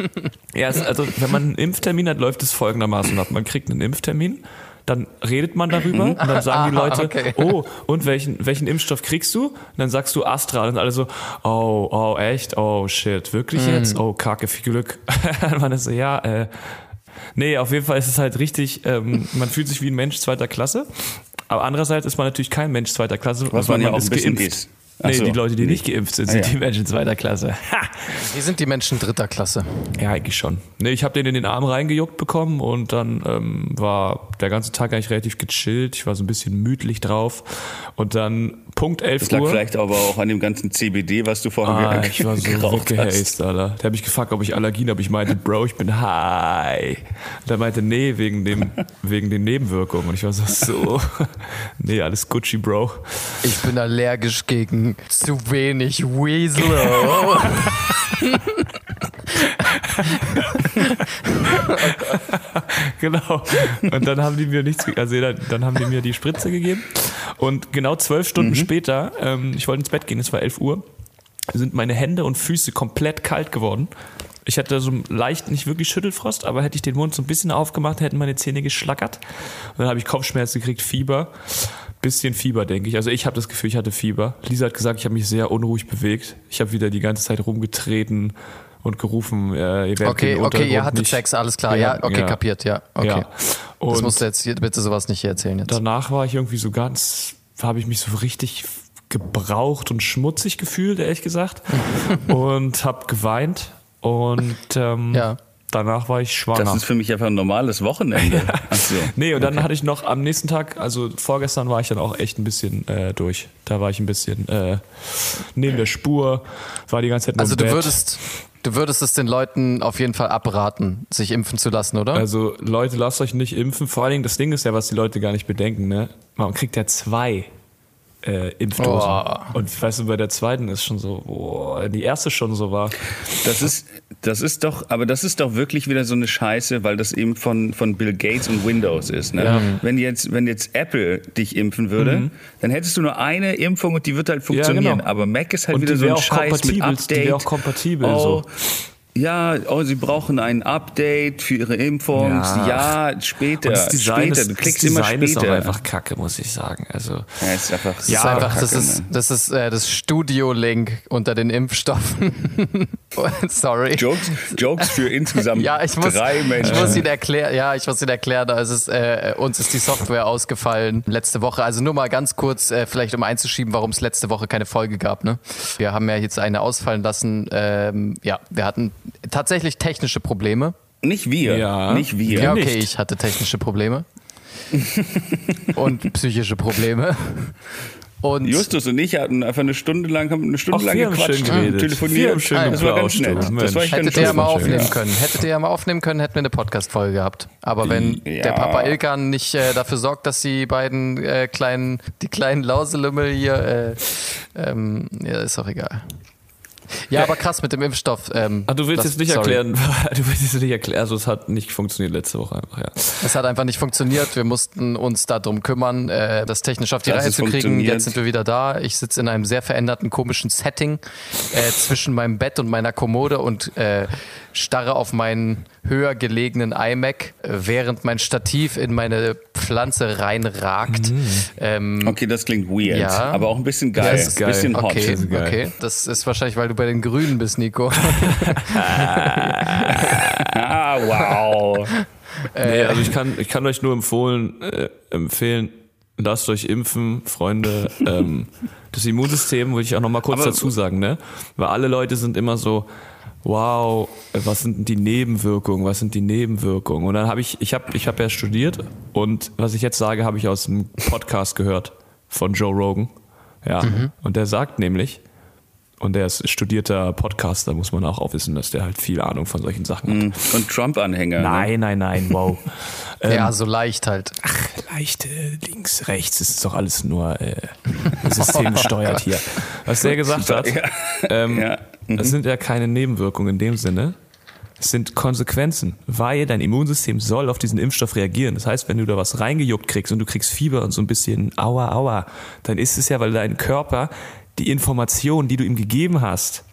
ja, also wenn man einen Impftermin hat, läuft es folgendermaßen ab. Man kriegt einen Impftermin, dann redet man darüber und dann sagen die Ah, Leute, okay. oh, und welchen, welchen Impfstoff kriegst du? Und dann sagst du Astra und alle so, oh, oh, echt? Oh, shit, wirklich jetzt? Oh, kacke, viel Glück. Man ist so, ja, äh, Nee, auf jeden Fall ist es halt richtig, ähm, man fühlt sich wie ein Mensch zweiter Klasse. Aber andererseits ist man natürlich kein Mensch zweiter Klasse, Was weil man ja auch ein bisschen geimpft. ist. Nee, so. die Leute, die Nee. nicht geimpft sind, Ah, sind ja. die Menschen zweiter Klasse. Ha! Wie sind die Menschen dritter Klasse? Ja, eigentlich schon. Nee, ich habe den in den Arm reingejuckt bekommen und dann ähm, war der ganze Tag eigentlich relativ gechillt. Ich war so ein bisschen müdlich drauf. Und dann Punkt 11 Das lag Uhr. vielleicht aber auch an dem ganzen CBD, was du vorher Ah, ge- ich war so geraucht hast. weggehaced, Alter. Der hat mich gefragt, ob ich Allergien habe. Ich meinte, Bro, ich bin high. Und er meinte, nee, wegen, dem, wegen den Nebenwirkungen. Und ich war so, so. Nee, alles Gucci, Bro. Ich bin allergisch gegen zu wenig Weasel. Genau. Und dann haben die mir nichts, also dann, dann haben die mir die Spritze gegeben. Und genau zwölf Stunden später, ähm, ich wollte ins Bett gehen, es war 11 Uhr, sind meine Hände und Füße komplett kalt geworden. Ich hatte so leicht, nicht wirklich Schüttelfrost, aber hätte ich den Mund so ein bisschen aufgemacht, hätten meine Zähne geschlackert. Und dann habe ich Kopfschmerzen gekriegt, Fieber. Bisschen Fieber, denke ich. Also ich habe das Gefühl, ich hatte Fieber. Lisa hat gesagt, ich habe mich sehr unruhig bewegt. Ich habe wieder die ganze Zeit rumgetreten und gerufen, äh, ihr werdet Okay, den okay, ihr hattet nicht- Sex, alles klar. Ja, okay, kapiert, ja. Okay. Ja. Das Und musst du jetzt bitte sowas nicht hier erzählen jetzt. danach war ich irgendwie so ganz, habe ich mich so richtig gebraucht und schmutzig gefühlt, ehrlich gesagt. und habe geweint. Und ähm, Ja. danach war ich schwanger. Das ist für mich einfach ein normales Wochenende. So. Nee, und dann hatte ich noch am nächsten Tag, also vorgestern war ich dann auch echt ein bisschen äh, durch. Da war ich ein bisschen äh, neben der Spur, war die ganze Zeit nur Also im du Bett. würdest, du würdest es den Leuten auf jeden Fall abraten, sich impfen zu lassen, oder? Also Leute, lasst euch nicht impfen. Vor allen Dingen, das Ding ist ja, was die Leute gar nicht bedenken, ne? Man kriegt ja zwei äh, Impfdosen. Oh. Und weißt du, bei der zweiten ist schon so, boah, die erste schon so war. Das ist, das ist doch, aber das ist doch wirklich wieder so eine Scheiße, weil das eben von, von Bill Gates und Windows ist. Ne? Ja. Wenn jetzt, wenn jetzt Apple dich impfen würde, dann hättest du nur eine Impfung und die wird halt funktionieren. genau. Aber Mac ist halt Und wieder so ein Scheiß mit Update. die wär auch kompatibel, oh, so. Ja, oh, sie brauchen ein Update für ihre Impfung. Ja. Ja, später. Und das Design, später. ist, Du das klickst immer Design später. ist auch einfach kacke, muss ich sagen. Also, ja, ist einfach, das ja, ist einfach, das Kacke, ist, ne? das ist äh, das Studio-Link unter den Impfstoffen. Sorry. Jokes, Jokes für insgesamt Ja, ich muss, drei Menschen. ich muss ihn erklären. Ja, ich muss ihn erklären. Da ist es, äh, uns ist die Software ausgefallen letzte Woche. Also nur mal ganz kurz, äh, vielleicht um einzuschieben, warum es letzte Woche keine Folge gab. Ne? Wir haben ja jetzt eine ausfallen lassen. Ähm, ja, wir hatten tatsächlich technische Probleme. Nicht wir. Ja. Nicht wir. Ja, okay, nicht. ich hatte technische Probleme. und psychische Probleme. Und Justus und ich hatten einfach eine Stunde lang, haben eine Stunde Ach, lang wir haben gequatscht, telefoniert. haben schön das war ganz nett. du. Das war Hättet ihr ja mal aufnehmen ja. können. Hättet ihr ja mal aufnehmen können, hätten wir eine Podcast-Folge gehabt. Aber wenn Ja. der Papa Ilkan nicht äh, dafür sorgt, dass die beiden äh, kleinen, die kleinen Lauselümmel hier, äh, ähm, ja, ist auch egal. Ja, aber krass mit dem Impfstoff. Ähm, Ach, du willst das- jetzt nicht sorry. erklären, du willst jetzt nicht erklären, also es hat nicht funktioniert letzte Woche einfach, ja. Es hat einfach nicht funktioniert. Wir mussten uns darum kümmern, äh, das technisch auf die Reihe zu kriegen. Jetzt sind wir wieder da. Ich sitze in einem sehr veränderten, komischen Setting äh, zwischen meinem Bett und meiner Kommode und äh, starre auf meinen höher gelegenen iMac, äh, während mein Stativ in meine Pflanze reinragt. Ähm, Okay, das klingt weird, Ja. aber auch ein bisschen geil. Das ist geil. Bisschen hot. Okay, ist geil. okay. Das ist wahrscheinlich, weil du bei den Grünen bist, Nico. Ah, wow. Nee, also ich kann, ich kann euch nur empfohlen, äh, empfehlen, lasst euch impfen, Freunde. Ähm, das Immunsystem will ich auch noch mal kurz Aber- dazu sagen, ne? Weil alle Leute sind immer so, wow, äh, was sind denn die Nebenwirkungen? Was sind die Nebenwirkungen? Und dann habe ich, ich habe, ich habe ja studiert und was ich jetzt sage, habe ich aus einem Podcast gehört von Joe Rogan. Ja, und der sagt nämlich, und der ist studierter Podcaster, muss man auch, auch wissen, dass der halt viel Ahnung von solchen Sachen hat. Und Trump-Anhänger. Ne? Nein, nein, nein, wow. ja, so leicht halt. Leicht äh, links, rechts, es ist doch alles nur äh, systemgesteuert hier. Was der gesagt hat, ähm, Ja. das sind ja keine Nebenwirkungen in dem Sinne. Es sind Konsequenzen, weil dein Immunsystem soll auf diesen Impfstoff reagieren. Das heißt, wenn du da was reingejuckt kriegst und du kriegst Fieber und so ein bisschen aua, aua, dann ist es ja, weil dein Körper die Information, die du ihm gegeben hast,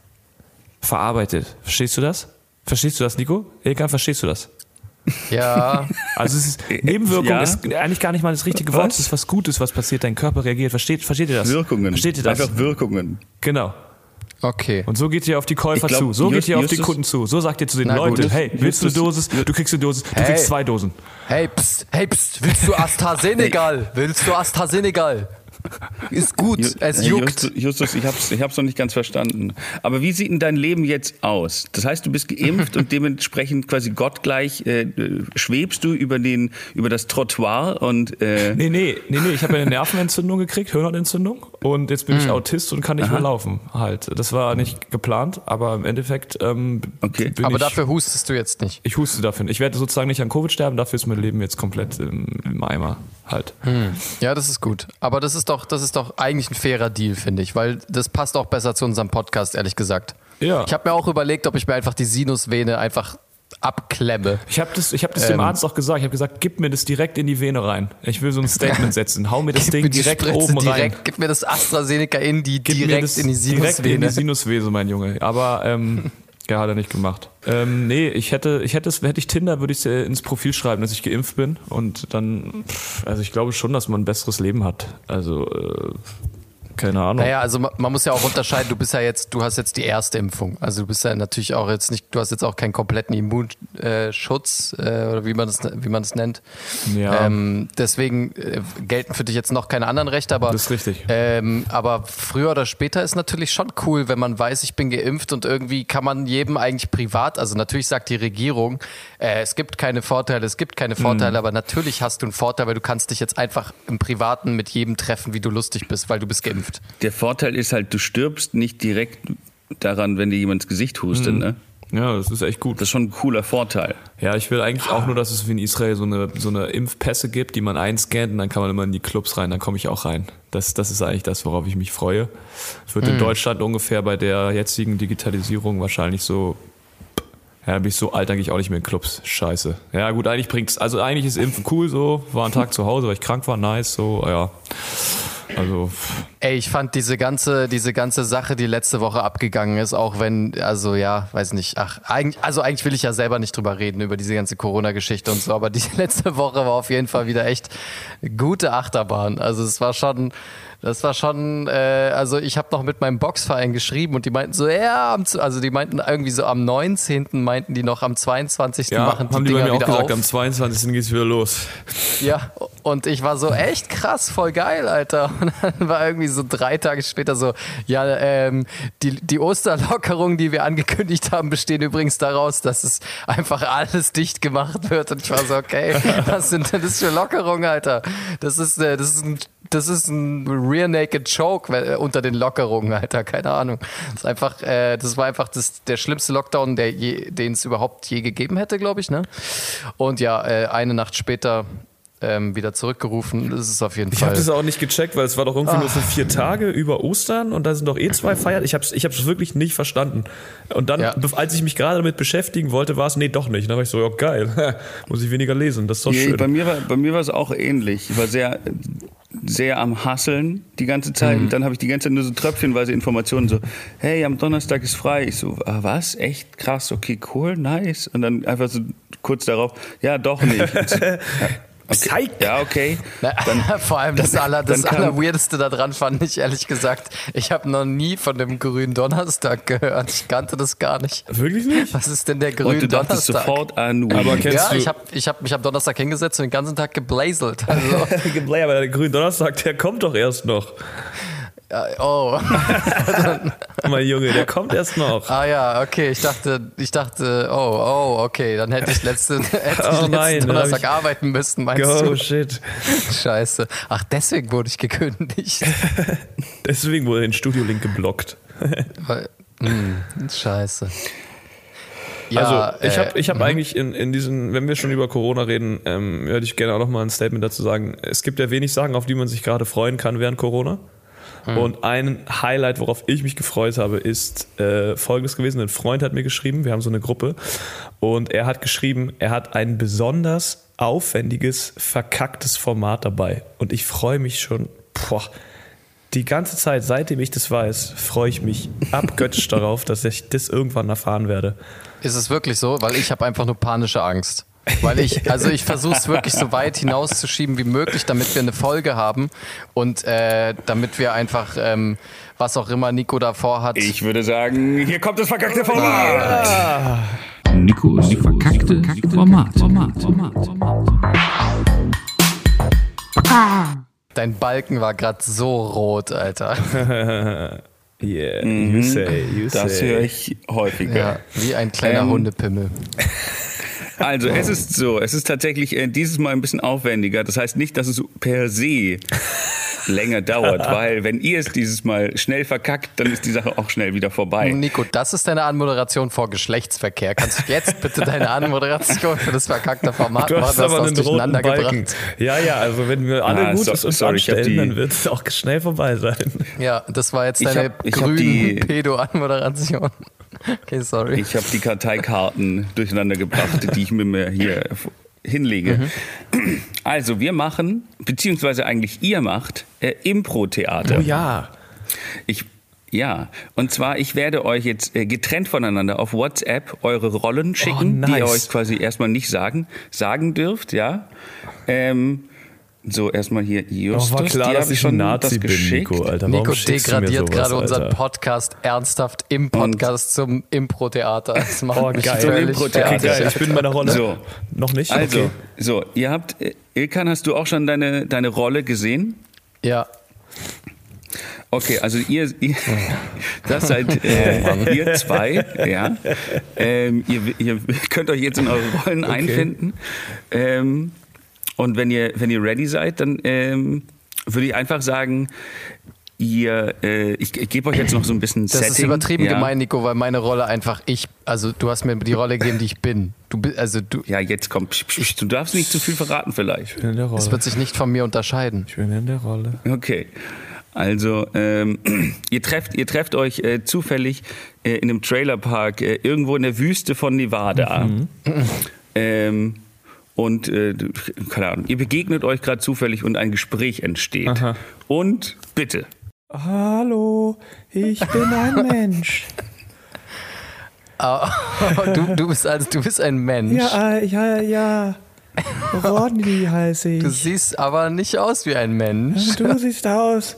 verarbeitet. Verstehst du das? Verstehst du das, Nico? Ilkan, verstehst du das? Ja, Also es ist, Nebenwirkung Ja. ist eigentlich gar nicht mal das richtige Wort, es ist was Gutes, was passiert, dein Körper reagiert. Versteht, versteht ihr das? Wirkungen. Versteht ihr das? Einfach Wirkungen. Genau. okay. Und so geht ihr auf die Käufer glaub, zu, so Just- geht ihr auf die Kunden zu, so sagt ihr zu den gut. Leuten, hey, willst du eine Justus- Dosis? Du kriegst eine Dosis, du Hey. kriegst zwei Dosen. Hey, pst, hey, pst, willst du AstraZenegal? Willst du AstraZenegal? Ist gut, Ju- es juckt. Justus, ich hab's, ich hab's noch nicht ganz verstanden. Aber wie sieht denn dein Leben jetzt aus? Das heißt, du bist geimpft und dementsprechend quasi gottgleich äh, schwebst du über den, über das Trottoir und äh, Nee, nee, nee, nee, ich habe eine Nervenentzündung gekriegt, Hirnentzündung und jetzt bin Hm. ich Autist und kann nicht mehr laufen halt. Das war nicht geplant, aber im Endeffekt ähm, Okay. bin Aber ich, dafür hustest du jetzt nicht. ich huste dafür. nicht. Ich werde sozusagen nicht an Covid sterben, dafür ist mein Leben jetzt komplett im, im Eimer halt. Ja, das ist gut. Aber das ist doch, das ist doch eigentlich ein fairer Deal, finde ich, weil das passt auch besser zu unserem Podcast, ehrlich gesagt. Ja. Ich habe mir auch überlegt, ob ich mir einfach die Sinusvene einfach abklemme. Ich habe das, ich hab das dem Ähm. Arzt auch gesagt. Ich habe gesagt, gib mir das direkt in die Vene rein. Ich will so ein Statement setzen. Hau mir das Ding mir direkt Spritze oben rein. direkt, Gib mir das AstraZeneca in die Gib direkt in die direkt in die Sinusvene. Sinusvene, mein Junge. Aber ähm, ja, hat er nicht gemacht. Ähm, nee, ich hätte, ich hätte, es- hätte ich Tinder, würde ich äh, ins Profil schreiben, dass ich geimpft bin. Und dann, also ich glaube schon, dass man ein besseres Leben hat. Also äh, keine Ahnung. Naja, also ma- man muss ja auch unterscheiden, du bist ja jetzt, du hast jetzt die erste Impfung. Also du bist ja natürlich auch jetzt nicht, du hast jetzt auch keinen kompletten Immunschutz äh, oder wie man es wie man es nennt. Ja. Ähm, deswegen äh, gelten für dich jetzt noch keine anderen Rechte, aber Das ist richtig. Ähm, aber früher oder später ist natürlich schon cool, wenn man weiß, ich bin geimpft und irgendwie kann man jedem eigentlich privat, also natürlich sagt die Regierung, äh, es gibt keine Vorteile, es gibt keine Vorteile, Mhm. aber natürlich hast du einen Vorteil, weil du kannst dich jetzt einfach im Privaten mit jedem treffen, wie du lustig bist, weil du bist geimpft. Der Vorteil ist halt, du stirbst nicht direkt daran, wenn dir jemand ins Gesicht hustet. Mhm. Ne? Ja, das ist echt gut. Das ist schon ein cooler Vorteil. Ja, ich will eigentlich auch nur, dass es wie in Israel so eine, so eine Impfpässe gibt, die man einscannt und dann kann man immer in die Clubs rein, dann komme ich auch rein. Das, das ist eigentlich das, worauf ich mich freue. Wird in Deutschland ungefähr bei der jetzigen Digitalisierung wahrscheinlich so, ja, bin ich so alt, dann gehe ich auch nicht mehr in Clubs. Scheiße. Ja, gut, eigentlich bringt's, also eigentlich ist Impfen cool so, war ein Tag zu Hause, weil ich krank war, nice, so, ja. Also, Ey, ich fand diese ganze, diese ganze Sache, die letzte Woche abgegangen ist, auch wenn, also ja, weiß nicht, ach, eigentlich, also eigentlich will ich ja selber nicht drüber reden, über diese ganze Corona-Geschichte und so, aber die letzte Woche war auf jeden Fall wieder echt gute Achterbahn. Also es war schon, das war schon, äh, also ich habe noch mit meinem Boxverein geschrieben und die meinten so, ja, am, also die meinten irgendwie so am 19. meinten die noch, am 22. ja, machen die haben die Dinger bei mir auch wieder gesagt, auf. am 22. geht's wieder los. Ja, und ich war so echt krass, voll geil, Alter. Und dann war irgendwie so drei Tage später so, ja, ähm, die, die Osterlockerungen, die wir angekündigt haben, bestehen übrigens daraus, dass es einfach alles dicht gemacht wird. Und ich war so, okay, was sind denn das für Lockerungen, Alter? Das ist, äh, das ist ein, das ist ein Rear Naked Choke äh, unter den Lockerungen, Alter. Keine Ahnung. Das ist einfach, äh, das war einfach das, der schlimmste Lockdown, den es überhaupt je gegeben hätte, glaube ich. Ne? Und ja, äh, eine Nacht später ähm, wieder zurückgerufen. Das ist auf jeden Ich Fall. habe das auch nicht gecheckt, weil es war doch irgendwie nur für vier Tage über Ostern und da sind doch eh zwei Feiern. Ich habe es ich hab's wirklich nicht verstanden. Und dann, Ja. als ich mich gerade damit beschäftigen wollte, war es, nee, doch nicht. Dann war ich so, ja geil, muss ich weniger lesen, das ist doch Ja, schön. bei mir war bei mir war es auch ähnlich. Ich war sehr sehr am Hasseln die ganze Zeit. Mhm. und dann habe ich die ganze Zeit nur so tröpfchenweise Informationen so hey am Donnerstag ist frei. Ich so ah, was? Echt? Krass okay cool nice. Und dann einfach so kurz darauf ja doch nicht Ja, Psych. okay, ja okay Na, Vor allem das, aller, das dann Allerweirdeste daran fand ich ehrlich gesagt, ich habe noch nie von dem grünen Donnerstag gehört. Ich kannte das gar nicht. Wirklich nicht? Was ist denn der grüne Donnerstag? sofort an Aber kennst ja, ich habe ich hab mich am Donnerstag hingesetzt und den ganzen Tag geblaselt. Also, aber der grüne Donnerstag, der kommt doch erst noch. Ja, oh. Mein Junge, der kommt erst noch. Ah ja, okay. Ich dachte, ich dachte, oh, oh, okay. Dann hätte ich letzten, hätte Oh nein, Donnerstag ich- arbeiten müssen, meinst Go, du? shit. Scheiße. Ach, deswegen wurde ich gekündigt. Deswegen wurde den Studio-Link geblockt. Hm, scheiße. also ich äh, habe ich hab eigentlich in, in diesen, wenn wir schon über Corona reden, ähm, würde ich gerne auch noch mal ein Statement dazu sagen. Es gibt ja wenig Sachen, auf die man sich gerade freuen kann während Corona. Und ein Highlight, worauf ich mich gefreut habe, ist äh, folgendes gewesen. Ein Freund hat mir geschrieben, wir haben so eine Gruppe, und er hat geschrieben, er hat ein besonders aufwendiges, verkacktes Format dabei. Und ich freue mich schon, boah, die ganze Zeit, seitdem ich das weiß, freue ich mich abgöttisch darauf, dass ich das irgendwann erfahren werde. Ist es wirklich so? Weil ich habe einfach nur panische Angst. Weil ich, also ich versuche es wirklich so weit hinauszuschieben wie möglich, damit wir eine Folge haben und äh, damit wir einfach, ähm, was auch immer Nico davor hat. ich würde sagen hier kommt das verkackte Format Nikos verkackte Format. Format. Format. Dein Balken war gerade so rot, Alter. Yeah, you say, you Mhm. das say. höre ich häufiger Ja, wie ein kleiner Ähm, Hundepimmel. Also es ist so, es ist tatsächlich äh, dieses Mal ein bisschen aufwendiger. Das heißt nicht, dass es per se länger dauert, weil wenn ihr es dieses Mal schnell verkackt, dann ist die Sache auch schnell wieder vorbei. Nico, das ist deine Anmoderation vor Geschlechtsverkehr. Kannst du jetzt bitte deine Anmoderation für das verkackte Format Du machen? hast Du aber das einen roten Balken. gebracht. Ja, ja, also wenn wir alle Ah, Gutes so- uns sorry, anstellen, die- dann wird es auch schnell vorbei sein. Ja, das war jetzt Ich deine die- Pedo-Anmoderation. Okay, sorry. Ich habe die Karteikarten durcheinander gebracht, die ich mir hier hinlege. Also wir machen, beziehungsweise eigentlich ihr macht, äh, Impro-Theater. Oh ja. Ich, ja, und zwar, ich werde euch jetzt äh, getrennt voneinander auf WhatsApp eure Rollen schicken, Oh, die ihr nice. euch quasi erstmal nicht sagen, sagen dürft, ja. Ähm, so, erstmal hier Justus, Oh, war klar, dass ich schon ein Nazi das bin, geschickt. Nico, Alter. Warum Nico degradiert sowas, gerade unseren Alter? Podcast ernsthaft im Podcast zum Impro-Theater. Das macht Oh, mich geil. völlig Impro-Theater. Okay, geil, ich bin in meiner Rolle. So. Noch nicht? Also, Okay. so, ihr habt, äh, Ilkan, hast du auch schon deine, deine Rolle gesehen? Ja, Okay, also ihr, ihr das seid äh, ihr zwei, ja. Ähm, ihr, ihr könnt euch jetzt in eure Rollen einfinden. Ähm, und wenn ihr, wenn ihr ready seid, dann ähm, würde ich einfach sagen, ihr, äh, ich, ich gebe euch jetzt noch so ein bisschen das Setting. ist übertrieben ja. gemein, Nico, weil meine Rolle einfach ich, also du hast mir die Rolle gegeben, die ich bin. Du bist, also du, Ja, jetzt kommt. psch, psch, psch, Du darfst nicht zu viel verraten, vielleicht. Ich bin in der es Rolle. wird sich nicht von mir unterscheiden. Ich bin in der Rolle. Okay. Also, ähm, ihr, trefft, ihr trefft euch äh, zufällig äh, in einem Trailerpark äh, irgendwo in der Wüste von Nevada. Mhm. Ähm, und, äh, keine Ahnung, ihr begegnet euch gerade zufällig und ein Gespräch entsteht. Und bitte. Hallo, ich bin ein Mensch. du, du bist also du bist ein Mensch. Ja, ja, ja. Rodney heiße Du siehst aber nicht aus wie ein Mensch. Du siehst aus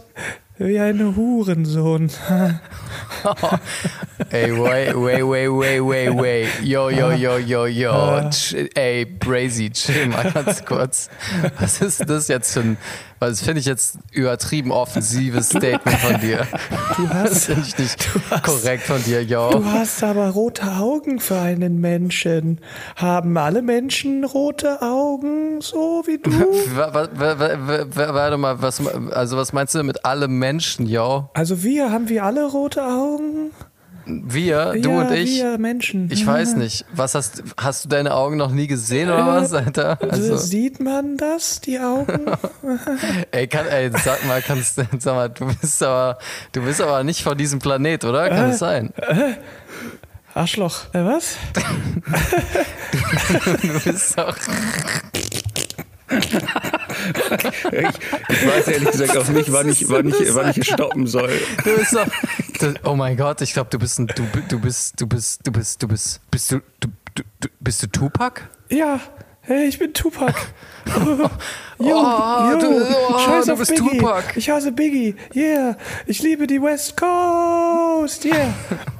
wie ein Hurensohn. Ey, wait, wait, wait, wait, wait, wait. Yo, yo, yo, yo, yo. Ah. Ch- Ey, Brazy, chill mal ganz kurz. Was ist das jetzt für ein. Weil das finde ich jetzt übertrieben offensives Statement von dir. Du Das hast, finde ich nicht hast- korrekt von dir, du yo. hast aber rote Augen für einen Menschen. Haben alle Menschen rote Augen, so wie du? Wa- wa- wa- wa- wa- wa- Warte mal, was, also was meinst du mit alle Menschen, yo? Also wir, haben wir alle rote Augen? Wir, du ja, und ich? wir Menschen. Ich weiß nicht. Was hast, hast du deine Augen noch nie gesehen oder was, Alter? Also, Sieht man das, die Augen? ey, kann, ey, sag mal, kannst, sag mal, du bist aber, du bist aber nicht von diesem Planet, oder? Kann es sein? Arschloch. Äh, was? Du bist doch, Ich, ich weiß ehrlich gesagt auch nicht, wann ich, wann ich, wann ich stoppen soll. du bist doch, du, oh mein Gott, ich glaube, du bist ein, du, du bist, du bist, du bist, du bist, bist du, du, du, du bist du Tupac? Ja, hey, ich bin Tupac. jo, Oh, jo, du- oh, scheiß du auf bist Biggie. Tupac. Ich hasse Biggie. Yeah, ich liebe die West Coast. Yeah.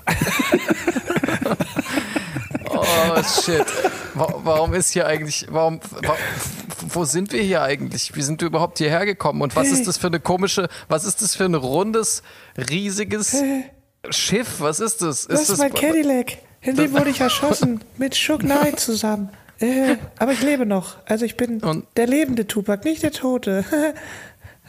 Oh shit. Wa- Warum ist hier eigentlich, warum, wa- wo sind wir hier eigentlich? Wie sind wir überhaupt hierher gekommen? Und was ist das für eine komische, was ist das für ein rundes, riesiges Schiff? Was ist das? Das ist mein Cadillac. In dem wurde ich erschossen. Mit Suge Knight zusammen. Äh, aber ich lebe noch. Also ich bin Und- der lebende Tupac, nicht der Tote.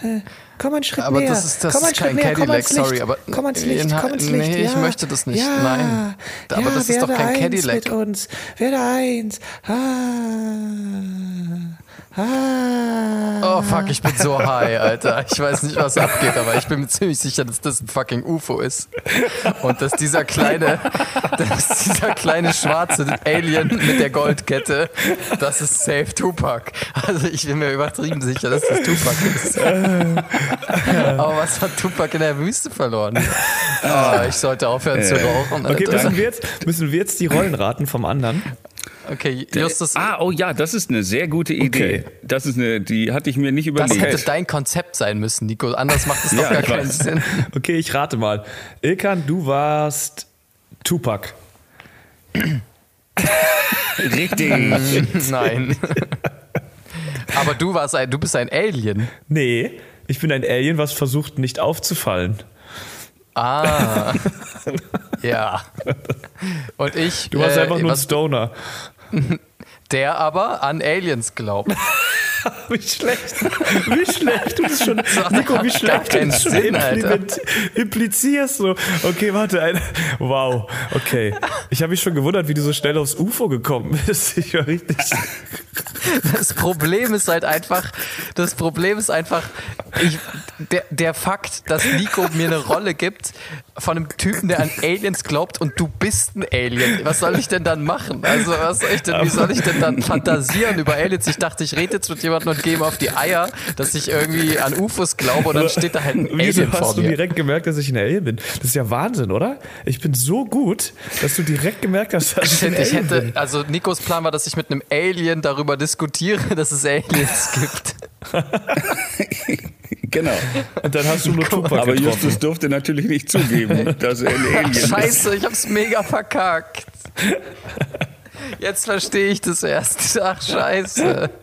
Äh, Komm einen Schritt Aber näher. das ist, das komm einen ist Schritt kein näher. komm Cadillac, ans Licht. sorry, aber komm ans Licht, komm ans Licht. nee, ja. ich möchte das nicht, Ja. nein. Aber ja, das ist doch kein eins Cadillac. mit uns. Werde eins. Ah. Ah. Oh fuck, ich bin so high, Alter. Ich weiß nicht, was abgeht, aber ich bin mir ziemlich sicher, dass das ein fucking UFO ist. Und dass dieser kleine, dass dieser kleine schwarze Alien mit der Goldkette, das ist safe Tupac. Also ich bin mir übertrieben sicher, dass das Tupac ist. Aber was hat Tupac in der Wüste verloren? Oh, ich sollte aufhören zu rauchen. Okay, Alter. müssen wir, jetzt, müssen wir jetzt die Rollen raten vom anderen? Okay, Justus, Ah, oh ja, das ist eine sehr gute Idee. Okay. Das ist eine, die hatte ich mir nicht das überlegt. hätte dein Konzept sein müssen, Nico. Anders macht es doch Ja, gar keinen weiß. Sinn. Okay, ich rate mal. Ilkan, du warst Tupac. Richtig. Nein. Aber du warst ein, du bist ein Alien. Nee, ich bin ein Alien, was versucht nicht aufzufallen. Ah. ja. Und ich. Du warst äh, einfach nur ein Stoner. der aber an Aliens glaubt. Wie schlecht. Wie schlecht du das schon, Nico, wie schlecht du das schon Sinn, implizierst. So. Okay, warte. Ein, wow, okay. Ich habe mich schon gewundert, wie du so schnell aufs UFO gekommen bist. Ich war richtig. Das Problem ist halt einfach, das Problem ist einfach, ich, der, der Fakt, dass Nico mir eine Rolle gibt von einem Typen, der an Aliens glaubt und du bist ein Alien. Was soll ich denn dann machen? Also, was soll ich denn, wie soll ich denn dann fantasieren über Aliens? Ich dachte, ich rede jetzt mit jemandem und gehe ihm auf die Eier, dass ich irgendwie an UFOs glaube und dann steht da halt ein Wieso Alien vor hast du mir. direkt gemerkt, dass ich ein Alien bin? Das ist ja Wahnsinn, oder? Ich bin so gut, dass du direkt gemerkt hast, dass ich ein Shit, ich Alien hätte, bin. also Nikos Plan war, dass ich mit einem Alien darüber diskutiere, dass es Aliens gibt. genau. Und dann hast du nur Tupac Aber getroffen. Justus durfte natürlich nicht zugeben, dass er ein Alien ist. Scheiße, ich hab's mega verkackt. Jetzt verstehe ich das erst. Ach, scheiße.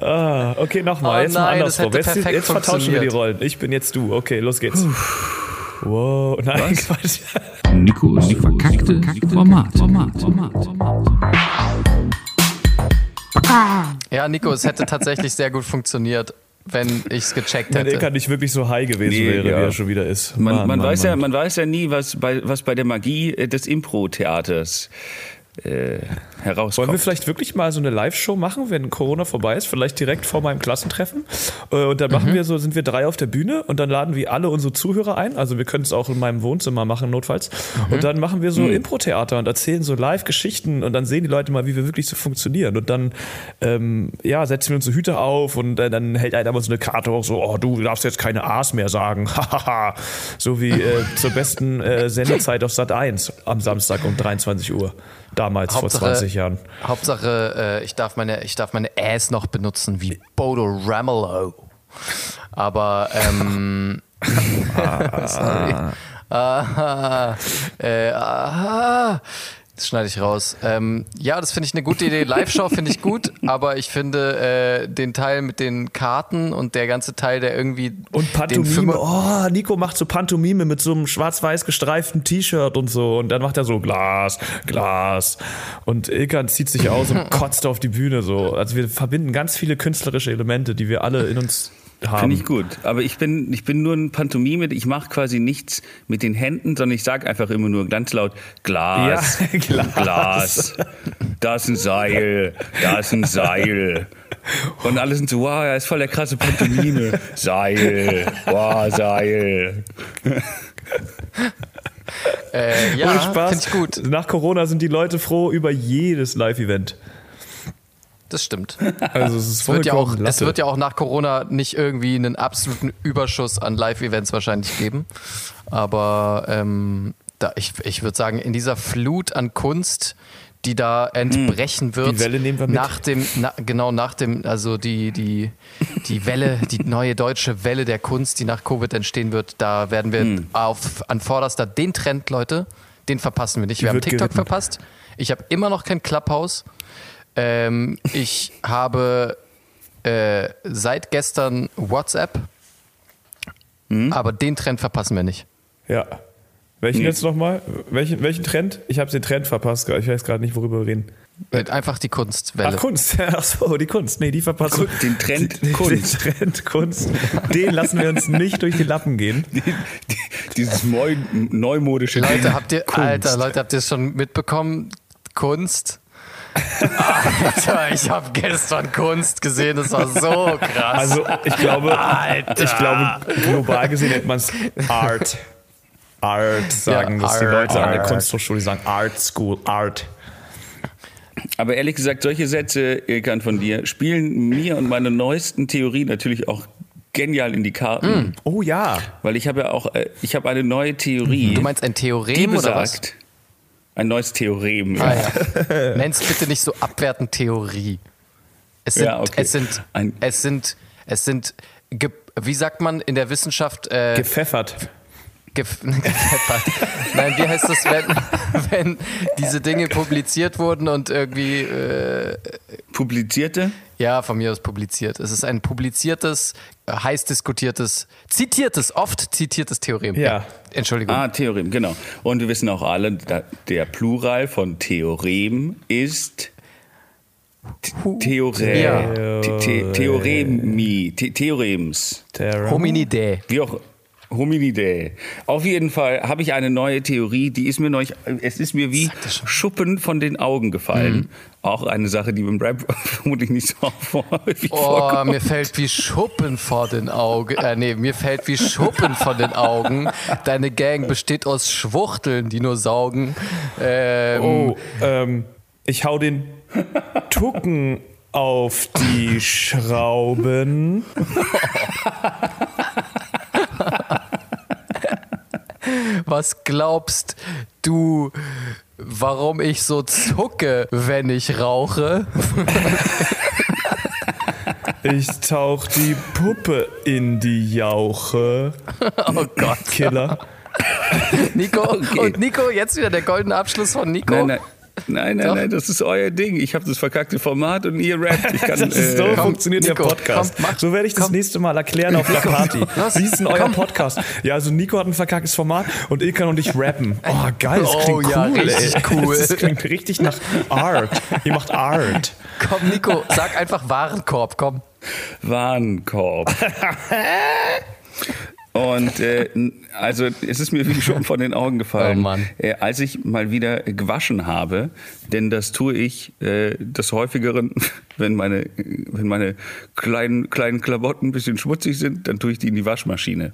Ah, okay, nochmal. Oh jetzt mal nein, das andersrum. hätte Jetzt, perfekt jetzt vertauschen wir die. Rollen. Ich bin jetzt du. Okay, los geht's. Wow, nein, Quatsch. Nikos verkackte Format. Format. Format. Ja, Nico, es hätte tatsächlich sehr gut funktioniert, wenn ich's gecheckt Wenn hätte. Ilkan nicht wirklich so high gewesen Nee, wäre, ja. wie er schon wieder ist. Man, Mann, man, Mann, weiß Ja, Mann. man weiß ja nie, was bei, was bei der Magie äh, des Impro-Theaters äh, herauskommt. Wollen wir vielleicht wirklich mal so eine Live-Show machen, wenn Corona vorbei ist? Vielleicht direkt vor meinem Klassentreffen. Äh, Und dann Mhm. machen wir so, sind wir drei auf der Bühne und dann laden wir alle unsere Zuhörer ein. Also wir können es auch in meinem Wohnzimmer machen, notfalls. Mhm. Und dann machen wir so Impro-Theater und erzählen so Live-Geschichten und dann sehen die Leute mal, wie wir wirklich so funktionieren. Und dann, ähm, ja, setzen wir uns so Hüte auf und äh, dann hält einer mal so eine Karte hoch, so, oh, du darfst jetzt keine A's mehr sagen. So wie äh, zur besten äh, Sendezeit auf Sat 1 am Samstag um 23 Uhr. Damals, vor 20 Jahren. Hauptsache, äh, ich darf meine, ich darf meine Ass noch benutzen wie Bodo Ramelow. Aber ähm, sorry. Ah, äh, ah, Das schneide ich raus. Ähm, ja, das finde ich eine gute Idee. Live-Show finde ich gut, aber ich finde äh, den Teil mit den Karten und der ganze Teil, der irgendwie. Und Pantomime. Oh, Nico macht so Pantomime mit so einem schwarz-weiß gestreiften T-Shirt und so. Und dann macht er so Glas, Glas. Und Ilkan zieht sich aus und kotzt auf die Bühne so. Also wir verbinden ganz viele künstlerische Elemente, die wir alle in uns haben. Finde ich gut. Aber ich bin, ich bin nur ein Pantomime. Ich mache quasi nichts mit den Händen, sondern ich sage einfach immer nur ganz laut Glas, Ja, Glas. Glas. Da ist ein Seil, da ist ein Seil. Und alle sind so, wow, er ist voll der krasse Pantomime. Seil, wow, Seil. Äh, ja, Spaß. finde ich gut. Nach Corona sind die Leute froh über jedes Live-Event. Das stimmt. Also es ist Es wird, ja auch, es wird ja auch nach Corona nicht irgendwie einen absoluten Überschuss an Live-Events wahrscheinlich geben. Aber ähm, da, ich, ich würde sagen, in dieser Flut an Kunst, die da entbrechen wird, Die Welle nehmen wir mit. nach dem, na, genau nach dem, also die, die, die Welle, die neue deutsche Welle der Kunst, die nach Covid entstehen wird, da werden wir auf, an vorderster den Trend, Leute, den verpassen wir nicht. Wir haben TikTok geritten. verpasst. Ich habe immer noch kein Clubhouse. Ähm, ich habe äh, seit gestern WhatsApp, aber den Trend verpassen wir nicht. Ja. Welchen Nee. jetzt nochmal? Welchen, welchen Trend? Ich habe den Trend verpasst. Ich weiß gerade nicht, worüber wir reden. Äh, Einfach die Kunstwelle. Ach, Kunst. Ach so, die Kunst. Nee, die verpassen. Den Trend den, Kunst. Den Trend Kunst. Den lassen wir uns nicht durch die Lappen gehen. Dieses neu, neumodische Leute, habt ihr, Kunst. Alter, Leute, habt ihr es schon mitbekommen? Kunst. Alter, ich habe gestern Kunst gesehen, das war so krass. Also ich glaube, Alter. ich glaube, global gesehen nennt man es Art. Art sagen, Ja, dass die Art. Leute an der Art. Kunsthochschule sagen Art School, Art. Aber ehrlich gesagt, solche Sätze, Ilkan, von dir, spielen mir und meine neuesten Theorien natürlich auch genial in die Karten. Oh ja. Weil ich habe ja auch, äh, ich habe eine neue Theorie, du meinst ein die Theorem oder was? Ein neues Theorem. Ah, ja. Nenn's bitte nicht so abwertend Theorie. Es sind, Ja, okay. es sind, Ein- es sind, es sind, wie sagt man in der Wissenschaft, äh, Gepfeffert. Gef. Nein, wie heißt das, wenn, wenn diese Dinge publiziert wurden und irgendwie, äh, Publizierte? ja, von mir aus publiziert. Es ist ein publiziertes, heiß diskutiertes, zitiertes, oft zitiertes Theorem. Ja. Entschuldigung. Ah, Theorem, genau. Und wir wissen auch alle, da- der Plural von Theorem ist Th- Theorem. Ja. The- The- Theoremi. The- Theorems. Hominidae. Wie auch Hominidae. Auf jeden Fall habe ich eine neue Theorie, die ist mir neulich, es ist mir wie Schuppen von den Augen gefallen. Mhm. Auch eine Sache, die beim Rap vermutlich nicht so häufig Oh, vorkommt. mir fällt wie Schuppen vor den Augen. Äh, nee, mir fällt wie Schuppen von den Augen. Deine Gang besteht aus Schwuchteln, die nur saugen. Ähm, Oh, ähm, ich hau den Tucken auf die Schrauben. Was glaubst du, warum ich so zucke, wenn ich rauche? Ich tauch die Puppe in die Jauche. Oh Gott. Killer. Nico, Okay. und Nico, jetzt wieder der goldene Abschluss von Nico. Nein, nein. Nein, nein, Doch. nein, das ist euer Ding. Ich habe das verkackte Format und ihr rappt. Ich kann, Das ist so äh, funktioniert Nico, der Podcast. komm, mach, so werde ich das komm. nächste Mal erklären auf der Party. Wie ist denn euer. Podcast? Ja, also Nico hat ein verkacktes Format und Ilkan und ich rappen. Oh, geil, das Oh, klingt ja, cool. richtig ey. cool. Das klingt richtig nach Art. Ihr macht Art. Komm, Nico, sag einfach Warenkorb, komm. Warenkorb. Und äh, also es ist mir wie schon von den Augen gefallen, Oh. Äh, als ich mal wieder gewaschen habe, denn das tue ich äh, des häufigeren, wenn meine wenn meine kleinen kleinen Klamotten ein bisschen schmutzig sind, dann tue ich die in die Waschmaschine.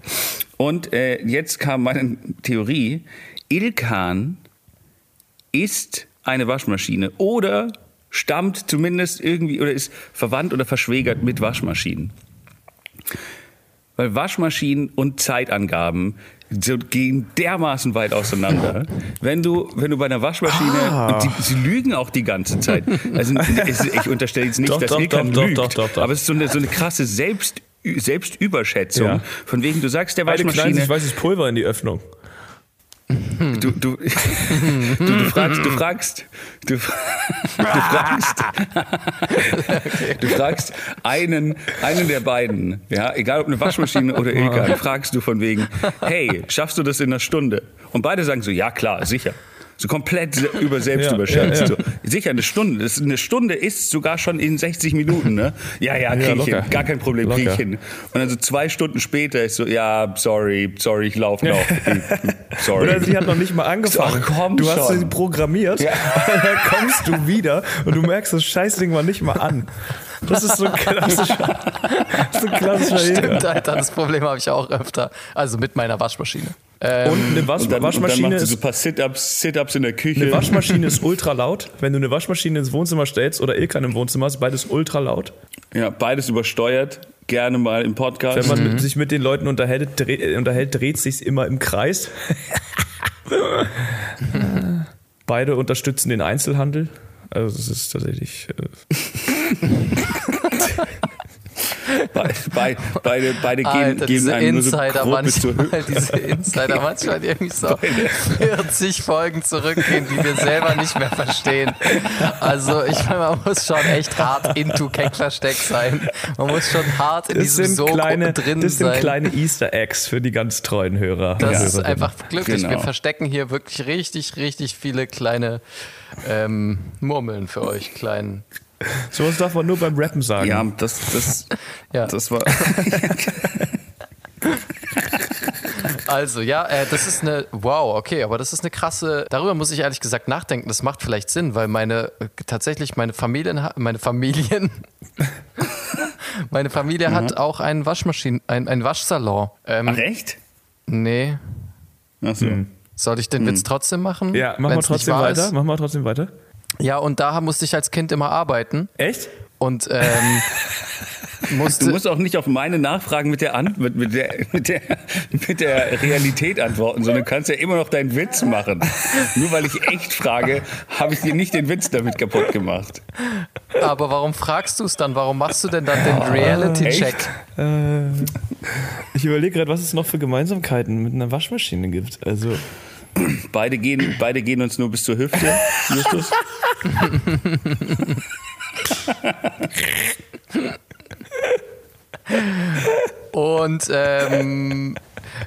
Und äh, jetzt kam meine Theorie: Ilkan ist eine Waschmaschine oder stammt zumindest irgendwie oder ist verwandt oder verschwägert mit Waschmaschinen. Weil Waschmaschinen und Zeitangaben gehen dermaßen weit auseinander. Wenn du, wenn du bei einer Waschmaschine, und die, sie lügen auch die ganze Zeit. Also es, ich unterstelle jetzt nicht, Doch, dass doch, Ilkan doch, doch, lügt, doch, doch, doch. aber es ist so eine, so eine krasse Selbst, Selbstüberschätzung. Ja. Von wegen, du sagst der kleines Waschmaschine, weißes Pulver in die Öffnung. Du, du, du, du fragst, du fragst, du, du fragst, du fragst einen, einen der beiden, ja, egal ob eine Waschmaschine oder Ilka, fragst du von wegen, hey, schaffst du das in einer Stunde? Und beide sagen so, ja klar, sicher. So komplett über selbst Ja, überschätzt. ja, ja. So. Sicher, eine Stunde. Das, eine Stunde ist sogar schon in 60 Minuten, ne? Ja, ja, krieg ich locker. hin. Gar kein Problem, krieg ich Locker. hin. Und dann so zwei Stunden später ist so, ja, sorry, sorry, ich laufe noch. sorry. Oder sie hat noch nicht mal angefangen. Ach, komm du hast schon. sie programmiert, Ja. und dann kommst du wieder und du merkst, das Scheißding war nicht mal an. Das ist so ein klassischer, das ist ein klassischer Stimmt. Alter, das Problem habe ich auch öfter. Also mit meiner Waschmaschine. Ähm, Und eine Wasch Und dann, und dann Waschmaschine macht sie ist so ein paar Sit-Ups Sit -ups in der Küche. Eine Waschmaschine ist ultra laut. Wenn du eine Waschmaschine ins Wohnzimmer stellst oder Ilka im Wohnzimmer, ist beides ultra laut. Ja, beides übersteuert. Gerne mal im Podcast. Wenn man mit, sich mit den Leuten unterhält, dreh, äh, unterhält dreht sich immer im Kreis. Beide unterstützen den Einzelhandel. Also es ist tatsächlich. Äh, Be be beide, beide geben, Alter, geben diese einem nur so Insider grob manchmal, diese Insider manchmal irgendwie so 40 Folgen zurückgehen, die wir selber nicht mehr verstehen. Also ich meine, man muss schon echt hart into Keckversteck sein. Man muss schon hart in das diesem Sog kleine, drin das sind sein. kleine Easter Eggs für die ganz treuen Hörer. Das und ist einfach glücklich. Wir Genau. verstecken hier wirklich richtig, richtig viele kleine ähm, Murmeln für euch, kleinen. Sowas darf man nur beim Rappen sagen. Ja, das, das, Ja. das war. Also, ja, äh, das ist eine, wow, okay, aber das ist eine krasse, darüber muss ich ehrlich gesagt nachdenken, das macht vielleicht Sinn, weil meine, äh, tatsächlich meine Familien, meine Familien, meine Familie hat auch einen Waschmaschinen, ein, einen Waschsalon. Ähm, Ach, echt? nee, Achso. soll ich den Witz trotzdem machen? Hm. Ja, mach mal trotzdem weiter. ist? Mach mal trotzdem weiter. Ja, und da musste ich als Kind immer arbeiten Echt? und ähm, Du musste, musst auch nicht auf meine Nachfragen mit der, An mit, mit, der, mit, der, mit der Realität antworten, sondern du kannst ja immer noch deinen Witz machen. Nur weil ich echt frage, habe ich dir nicht den Witz damit kaputt gemacht. aber warum fragst du es dann? Warum machst du denn dann den Reality-Check? Äh, ich überlege gerade, was es noch für Gemeinsamkeiten mit einer Waschmaschine gibt. Also, Beide gehen, beide gehen uns nur bis zur Hüfte, Justus. Und ähm,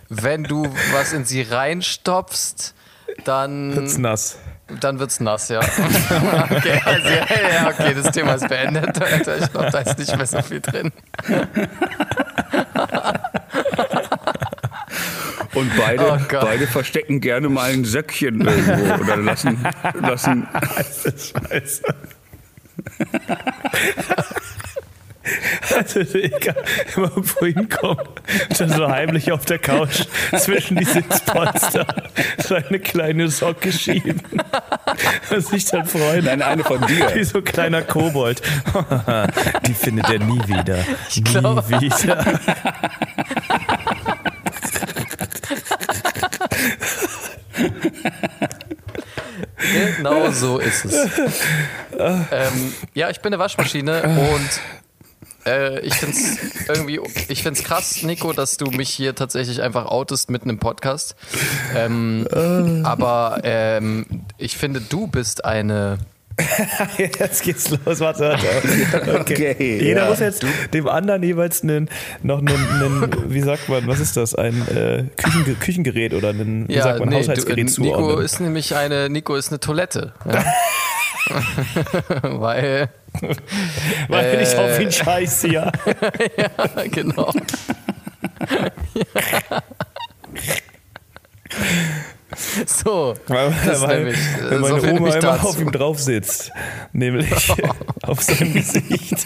wenn du was in sie reinstopfst, dann wird's nass. Dann wird's nass, ja. okay, also, ja, ja, okay, das Thema ist beendet. Ich glaube, da ist nicht mehr so viel drin. Und beide, Oh beide verstecken gerne mal ein Söckchen irgendwo oder lassen, lassen Das ist scheiße. Also, egal, immer wohin kommt, dann so heimlich auf der Couch zwischen die Sitzpolster so eine kleine Socke schieben und sich dann freuen. Nein, eine von dir. Wie so ein kleiner Kobold. Die findet er nie wieder. nie wieder. Genau so ist es. ähm, ja, ich bin eine Waschmaschine und äh, ich finde es irgendwie, ich finde es krass, Nico, dass du mich hier tatsächlich einfach outest mitten im Podcast. Ähm, aber ähm, ich finde, du bist eine. Jetzt geht's los. Warte, warte. Okay. Okay, Jeder ja. muss jetzt dem anderen jeweils einen, noch einen, einen, wie sagt man, was ist das? Ein äh, Küchen, Küchengerät oder ein, wie sagt man, du, Haushaltsgerät Nico zuordnen. ist nämlich eine, Nico ist eine Toilette. Ja? Weil, Weil ich auf äh, ihn scheiße, ja. genau. So, Weil, weil, nämlich, äh, weil meine so Oma immer auf ihm drauf sitzt. Nämlich auf seinem Gesicht.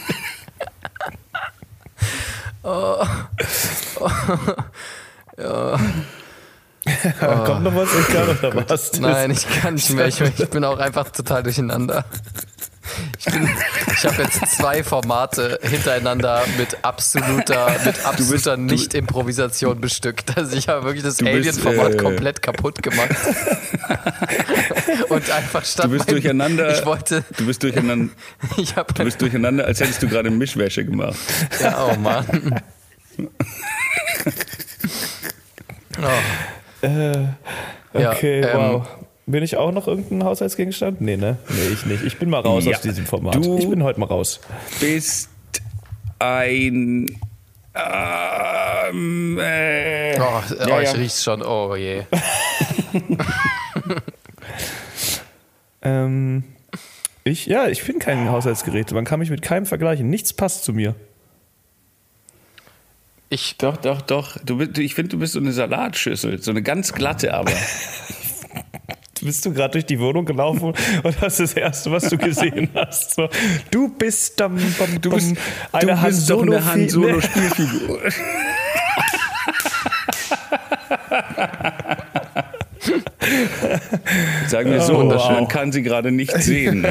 Kommt noch was? Ich kann was? Oh Nein, ich kann nicht mehr. Ich, ich bin auch einfach total durcheinander. Ich, bin- ich habe jetzt zwei Formate hintereinander mit absoluter, mit absoluter Nicht-Improvisation bestückt. Also ich habe wirklich das Alien-Format äh, komplett kaputt gemacht. Und einfach statt Du bist mein- durcheinander. Ich wollte, Du bist durcheinander, ich habe, du bist durcheinander, als hättest du gerade Mischwäsche gemacht. ja, oh Mann. Oh. Äh, Ja, Okay, ähm, wow. Bin ich auch noch irgendein Haushaltsgegenstand? Nee, ne? Nee, ich nicht. Ich bin mal raus Ja. aus diesem Format. Du- ich bin heute mal raus. Bist ein. Ähm, äh, Oh, ja, oh, ich ja. riech's schon. Oh je. Ähm, ich, ja, ich bin kein Haushaltsgerät. Man kann mich mit keinem vergleichen. Nichts passt zu mir. Ich, Doch, doch, doch. Du bist, ich finde, du bist so eine Salatschüssel. So eine ganz glatte, aber. Bist du gerade durch die Wohnung gelaufen und das ist das Erste, was du gesehen hast? So, du bist, ähm, Du bist, eine du bist doch eine Han Solo- Solo-Spielfigur. Sagen wir so, Wunderschön. man kann sie gerade nicht sehen.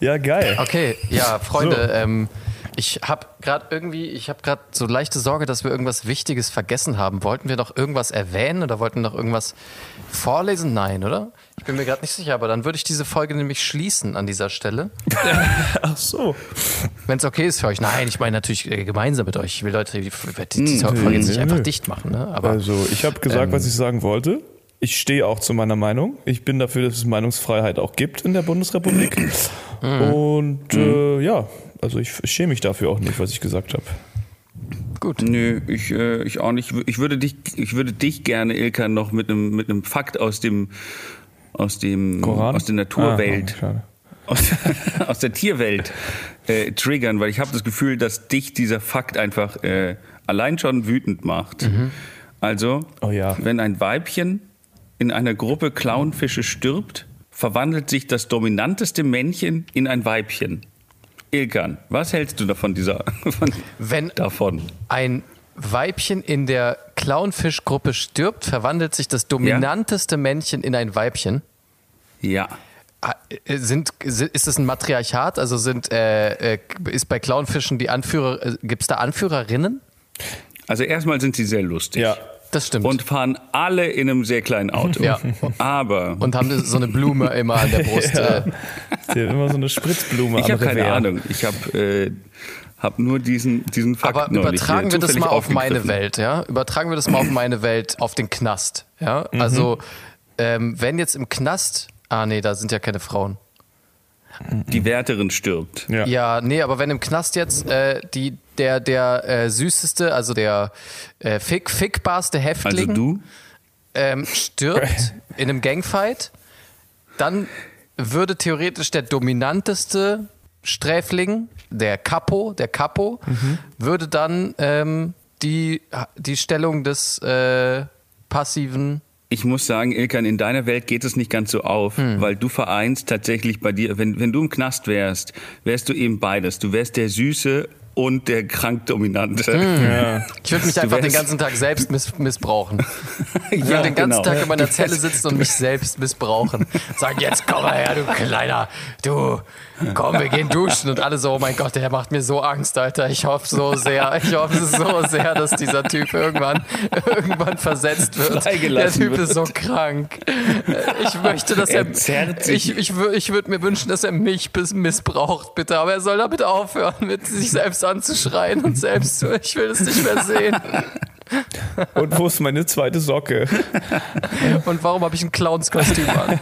Ja, geil. okay, ja, Freunde, ähm, ich habe gerade irgendwie, ich habe gerade so leichte Sorge, dass wir irgendwas Wichtiges vergessen haben. Wollten wir noch irgendwas erwähnen oder wollten wir noch irgendwas vorlesen? Nein, oder? Ich bin mir gerade nicht sicher, aber dann würde ich diese Folge nämlich schließen an dieser Stelle. Ach so. Wenn es okay ist für euch. Nein, ich meine natürlich äh, gemeinsam mit euch. Ich will Leute, die, die, diese Folge jetzt nicht nö, einfach dicht machen, ne? Aber Also, ich habe gesagt, was ich sagen wollte. Ich stehe auch zu meiner Meinung. Ich bin dafür, dass es Meinungsfreiheit auch gibt in der Bundesrepublik. Und äh, ja, also ich schäme mich dafür auch nicht, was ich gesagt habe. gut. Nö, ich, äh, ich auch nicht. Ich würde dich, ich würde dich gerne, Ilka, noch mit einem, mit einem Fakt aus dem, aus dem, Koran? aus der Naturwelt. Ah, aus, aus der Tierwelt äh, triggern, weil ich habe das Gefühl, dass dich dieser Fakt einfach äh, allein schon wütend macht. Also, Oh ja. wenn ein Weibchen in einer Gruppe Clownfische stirbt, verwandelt sich das dominanteste Männchen in ein Weibchen. Ilkan, was hältst du davon, dieser, von, Wenn davon? ein Weibchen in der Clownfischgruppe stirbt, verwandelt sich das dominanteste Männchen in ein Weibchen. Ja. Äh, Sind, ist es ein Matriarchat? Also sind, äh, äh, ist bei Clownfischen die Anführer, äh, gibt es da Anführerinnen? Also erstmal sind sie sehr lustig. Ja. Das stimmt. Und fahren alle in einem sehr kleinen Auto. Ja. Aber Und haben so eine Blume immer an der Brust. Ja. Äh, Sie hat immer so eine Spritzblume ich habe keine. Ahnung. Ich habe äh, hab nur diesen, diesen Fakt aber übertragen wir das mal auf meine. Welt, ja? Übertragen wir das mal auf meine Welt, auf den Knast, ja? Also, ähm, wenn jetzt im Knast, ah nee, da sind ja keine Frauen. Die Wärterin stirbt. Ja. Ja, nee, aber wenn im Knast jetzt äh, die, der, der äh, süßeste, also der äh, fick, fickbarste Häftling Also du? ähm, stirbt in einem Gangfight, dann würde theoretisch der dominanteste Sträfling, der Capo, der Capo, würde dann ähm, die, die Stellung des äh, passiven Ich muss sagen, Ilkan, in deiner Welt geht es nicht ganz so auf, Hm. weil du vereinst tatsächlich bei dir, wenn, wenn du im Knast wärst, wärst du eben beides. Du wärst der Süße und der Krankdominante. Hm. Ich würde mich Du einfach den ganzen Tag selbst miss missbrauchen. Ich würde Ja, den ganzen genau. Tag in meiner Zelle sitzen und mich selbst missbrauchen. Sagen, jetzt komm mal her, du Kleiner. Du, komm, wir gehen duschen. Und alle so, oh mein Gott, der macht mir so Angst, Alter. Ich hoffe so sehr, ich hoffe so sehr, dass dieser Typ irgendwann, irgendwann versetzt wird. Der Typ wird. ist so krank. Ich möchte, dass er, Er ich, ich, ich würde mir wünschen, dass er mich bis missbraucht, bitte. Aber er soll damit aufhören, mit sich selbst anzuschreien und selbst zu, ich will es nicht mehr sehen. Und wo ist meine zweite Socke? Und warum habe ich ein Clownskostüm an?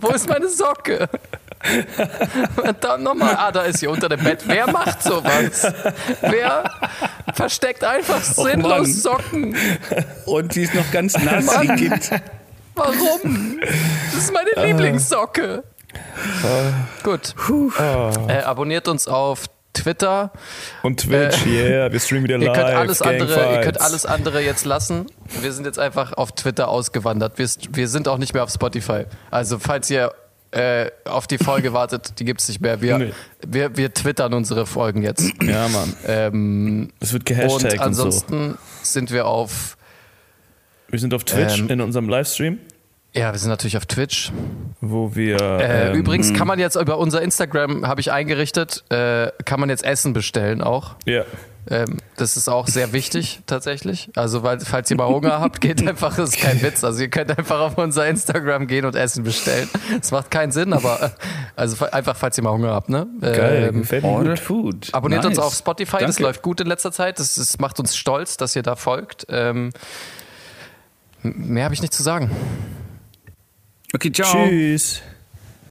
Wo ist meine Socke? Verdammt nochmal. Ah, da ist sie unter dem Bett. Wer macht sowas? Wer versteckt einfach Mann. sinnlos Socken? Und die ist noch ganz nass. Mann. Warum? Das ist meine Lieblingssocke. Gut. Äh, abonniert uns auf Twitter. Und Twitch, yeah, wir streamen wieder Ihr live. könnt, alles andere, ihr könnt alles andere jetzt lassen. Wir sind jetzt einfach auf Twitter ausgewandert. Wir, wir sind auch nicht mehr auf Spotify. Also falls ihr äh, auf die Folge wartet, die gibt es nicht mehr. Wir, Nee. wir, wir twittern unsere Folgen jetzt. Ja, Mann. Ähm, Es wird und gehashtagt und, so. ansonsten sind wir auf, Wir sind auf Twitch Ähm, in unserem Livestream, ja, wir sind natürlich auf Twitch. wo wir. Äh, ähm, übrigens kann man jetzt über unser Instagram, habe ich eingerichtet, äh, kann man jetzt Essen bestellen auch. Ja. Ähm, das ist auch sehr wichtig tatsächlich. Also weil, falls ihr mal Hunger habt, geht einfach, das ist kein Witz. Also ihr könnt einfach auf unser Instagram gehen und Essen bestellen. Das macht keinen Sinn, aber äh, also einfach, falls ihr mal Hunger habt. Ne? Geil, Ähm, Order. Food. Abonniert uns Nice. auf Spotify, das Danke. läuft gut in letzter Zeit. Das, das macht uns stolz, dass ihr da folgt. Ähm, mehr habe ich nicht zu sagen. Okay, ciao. Tschüss.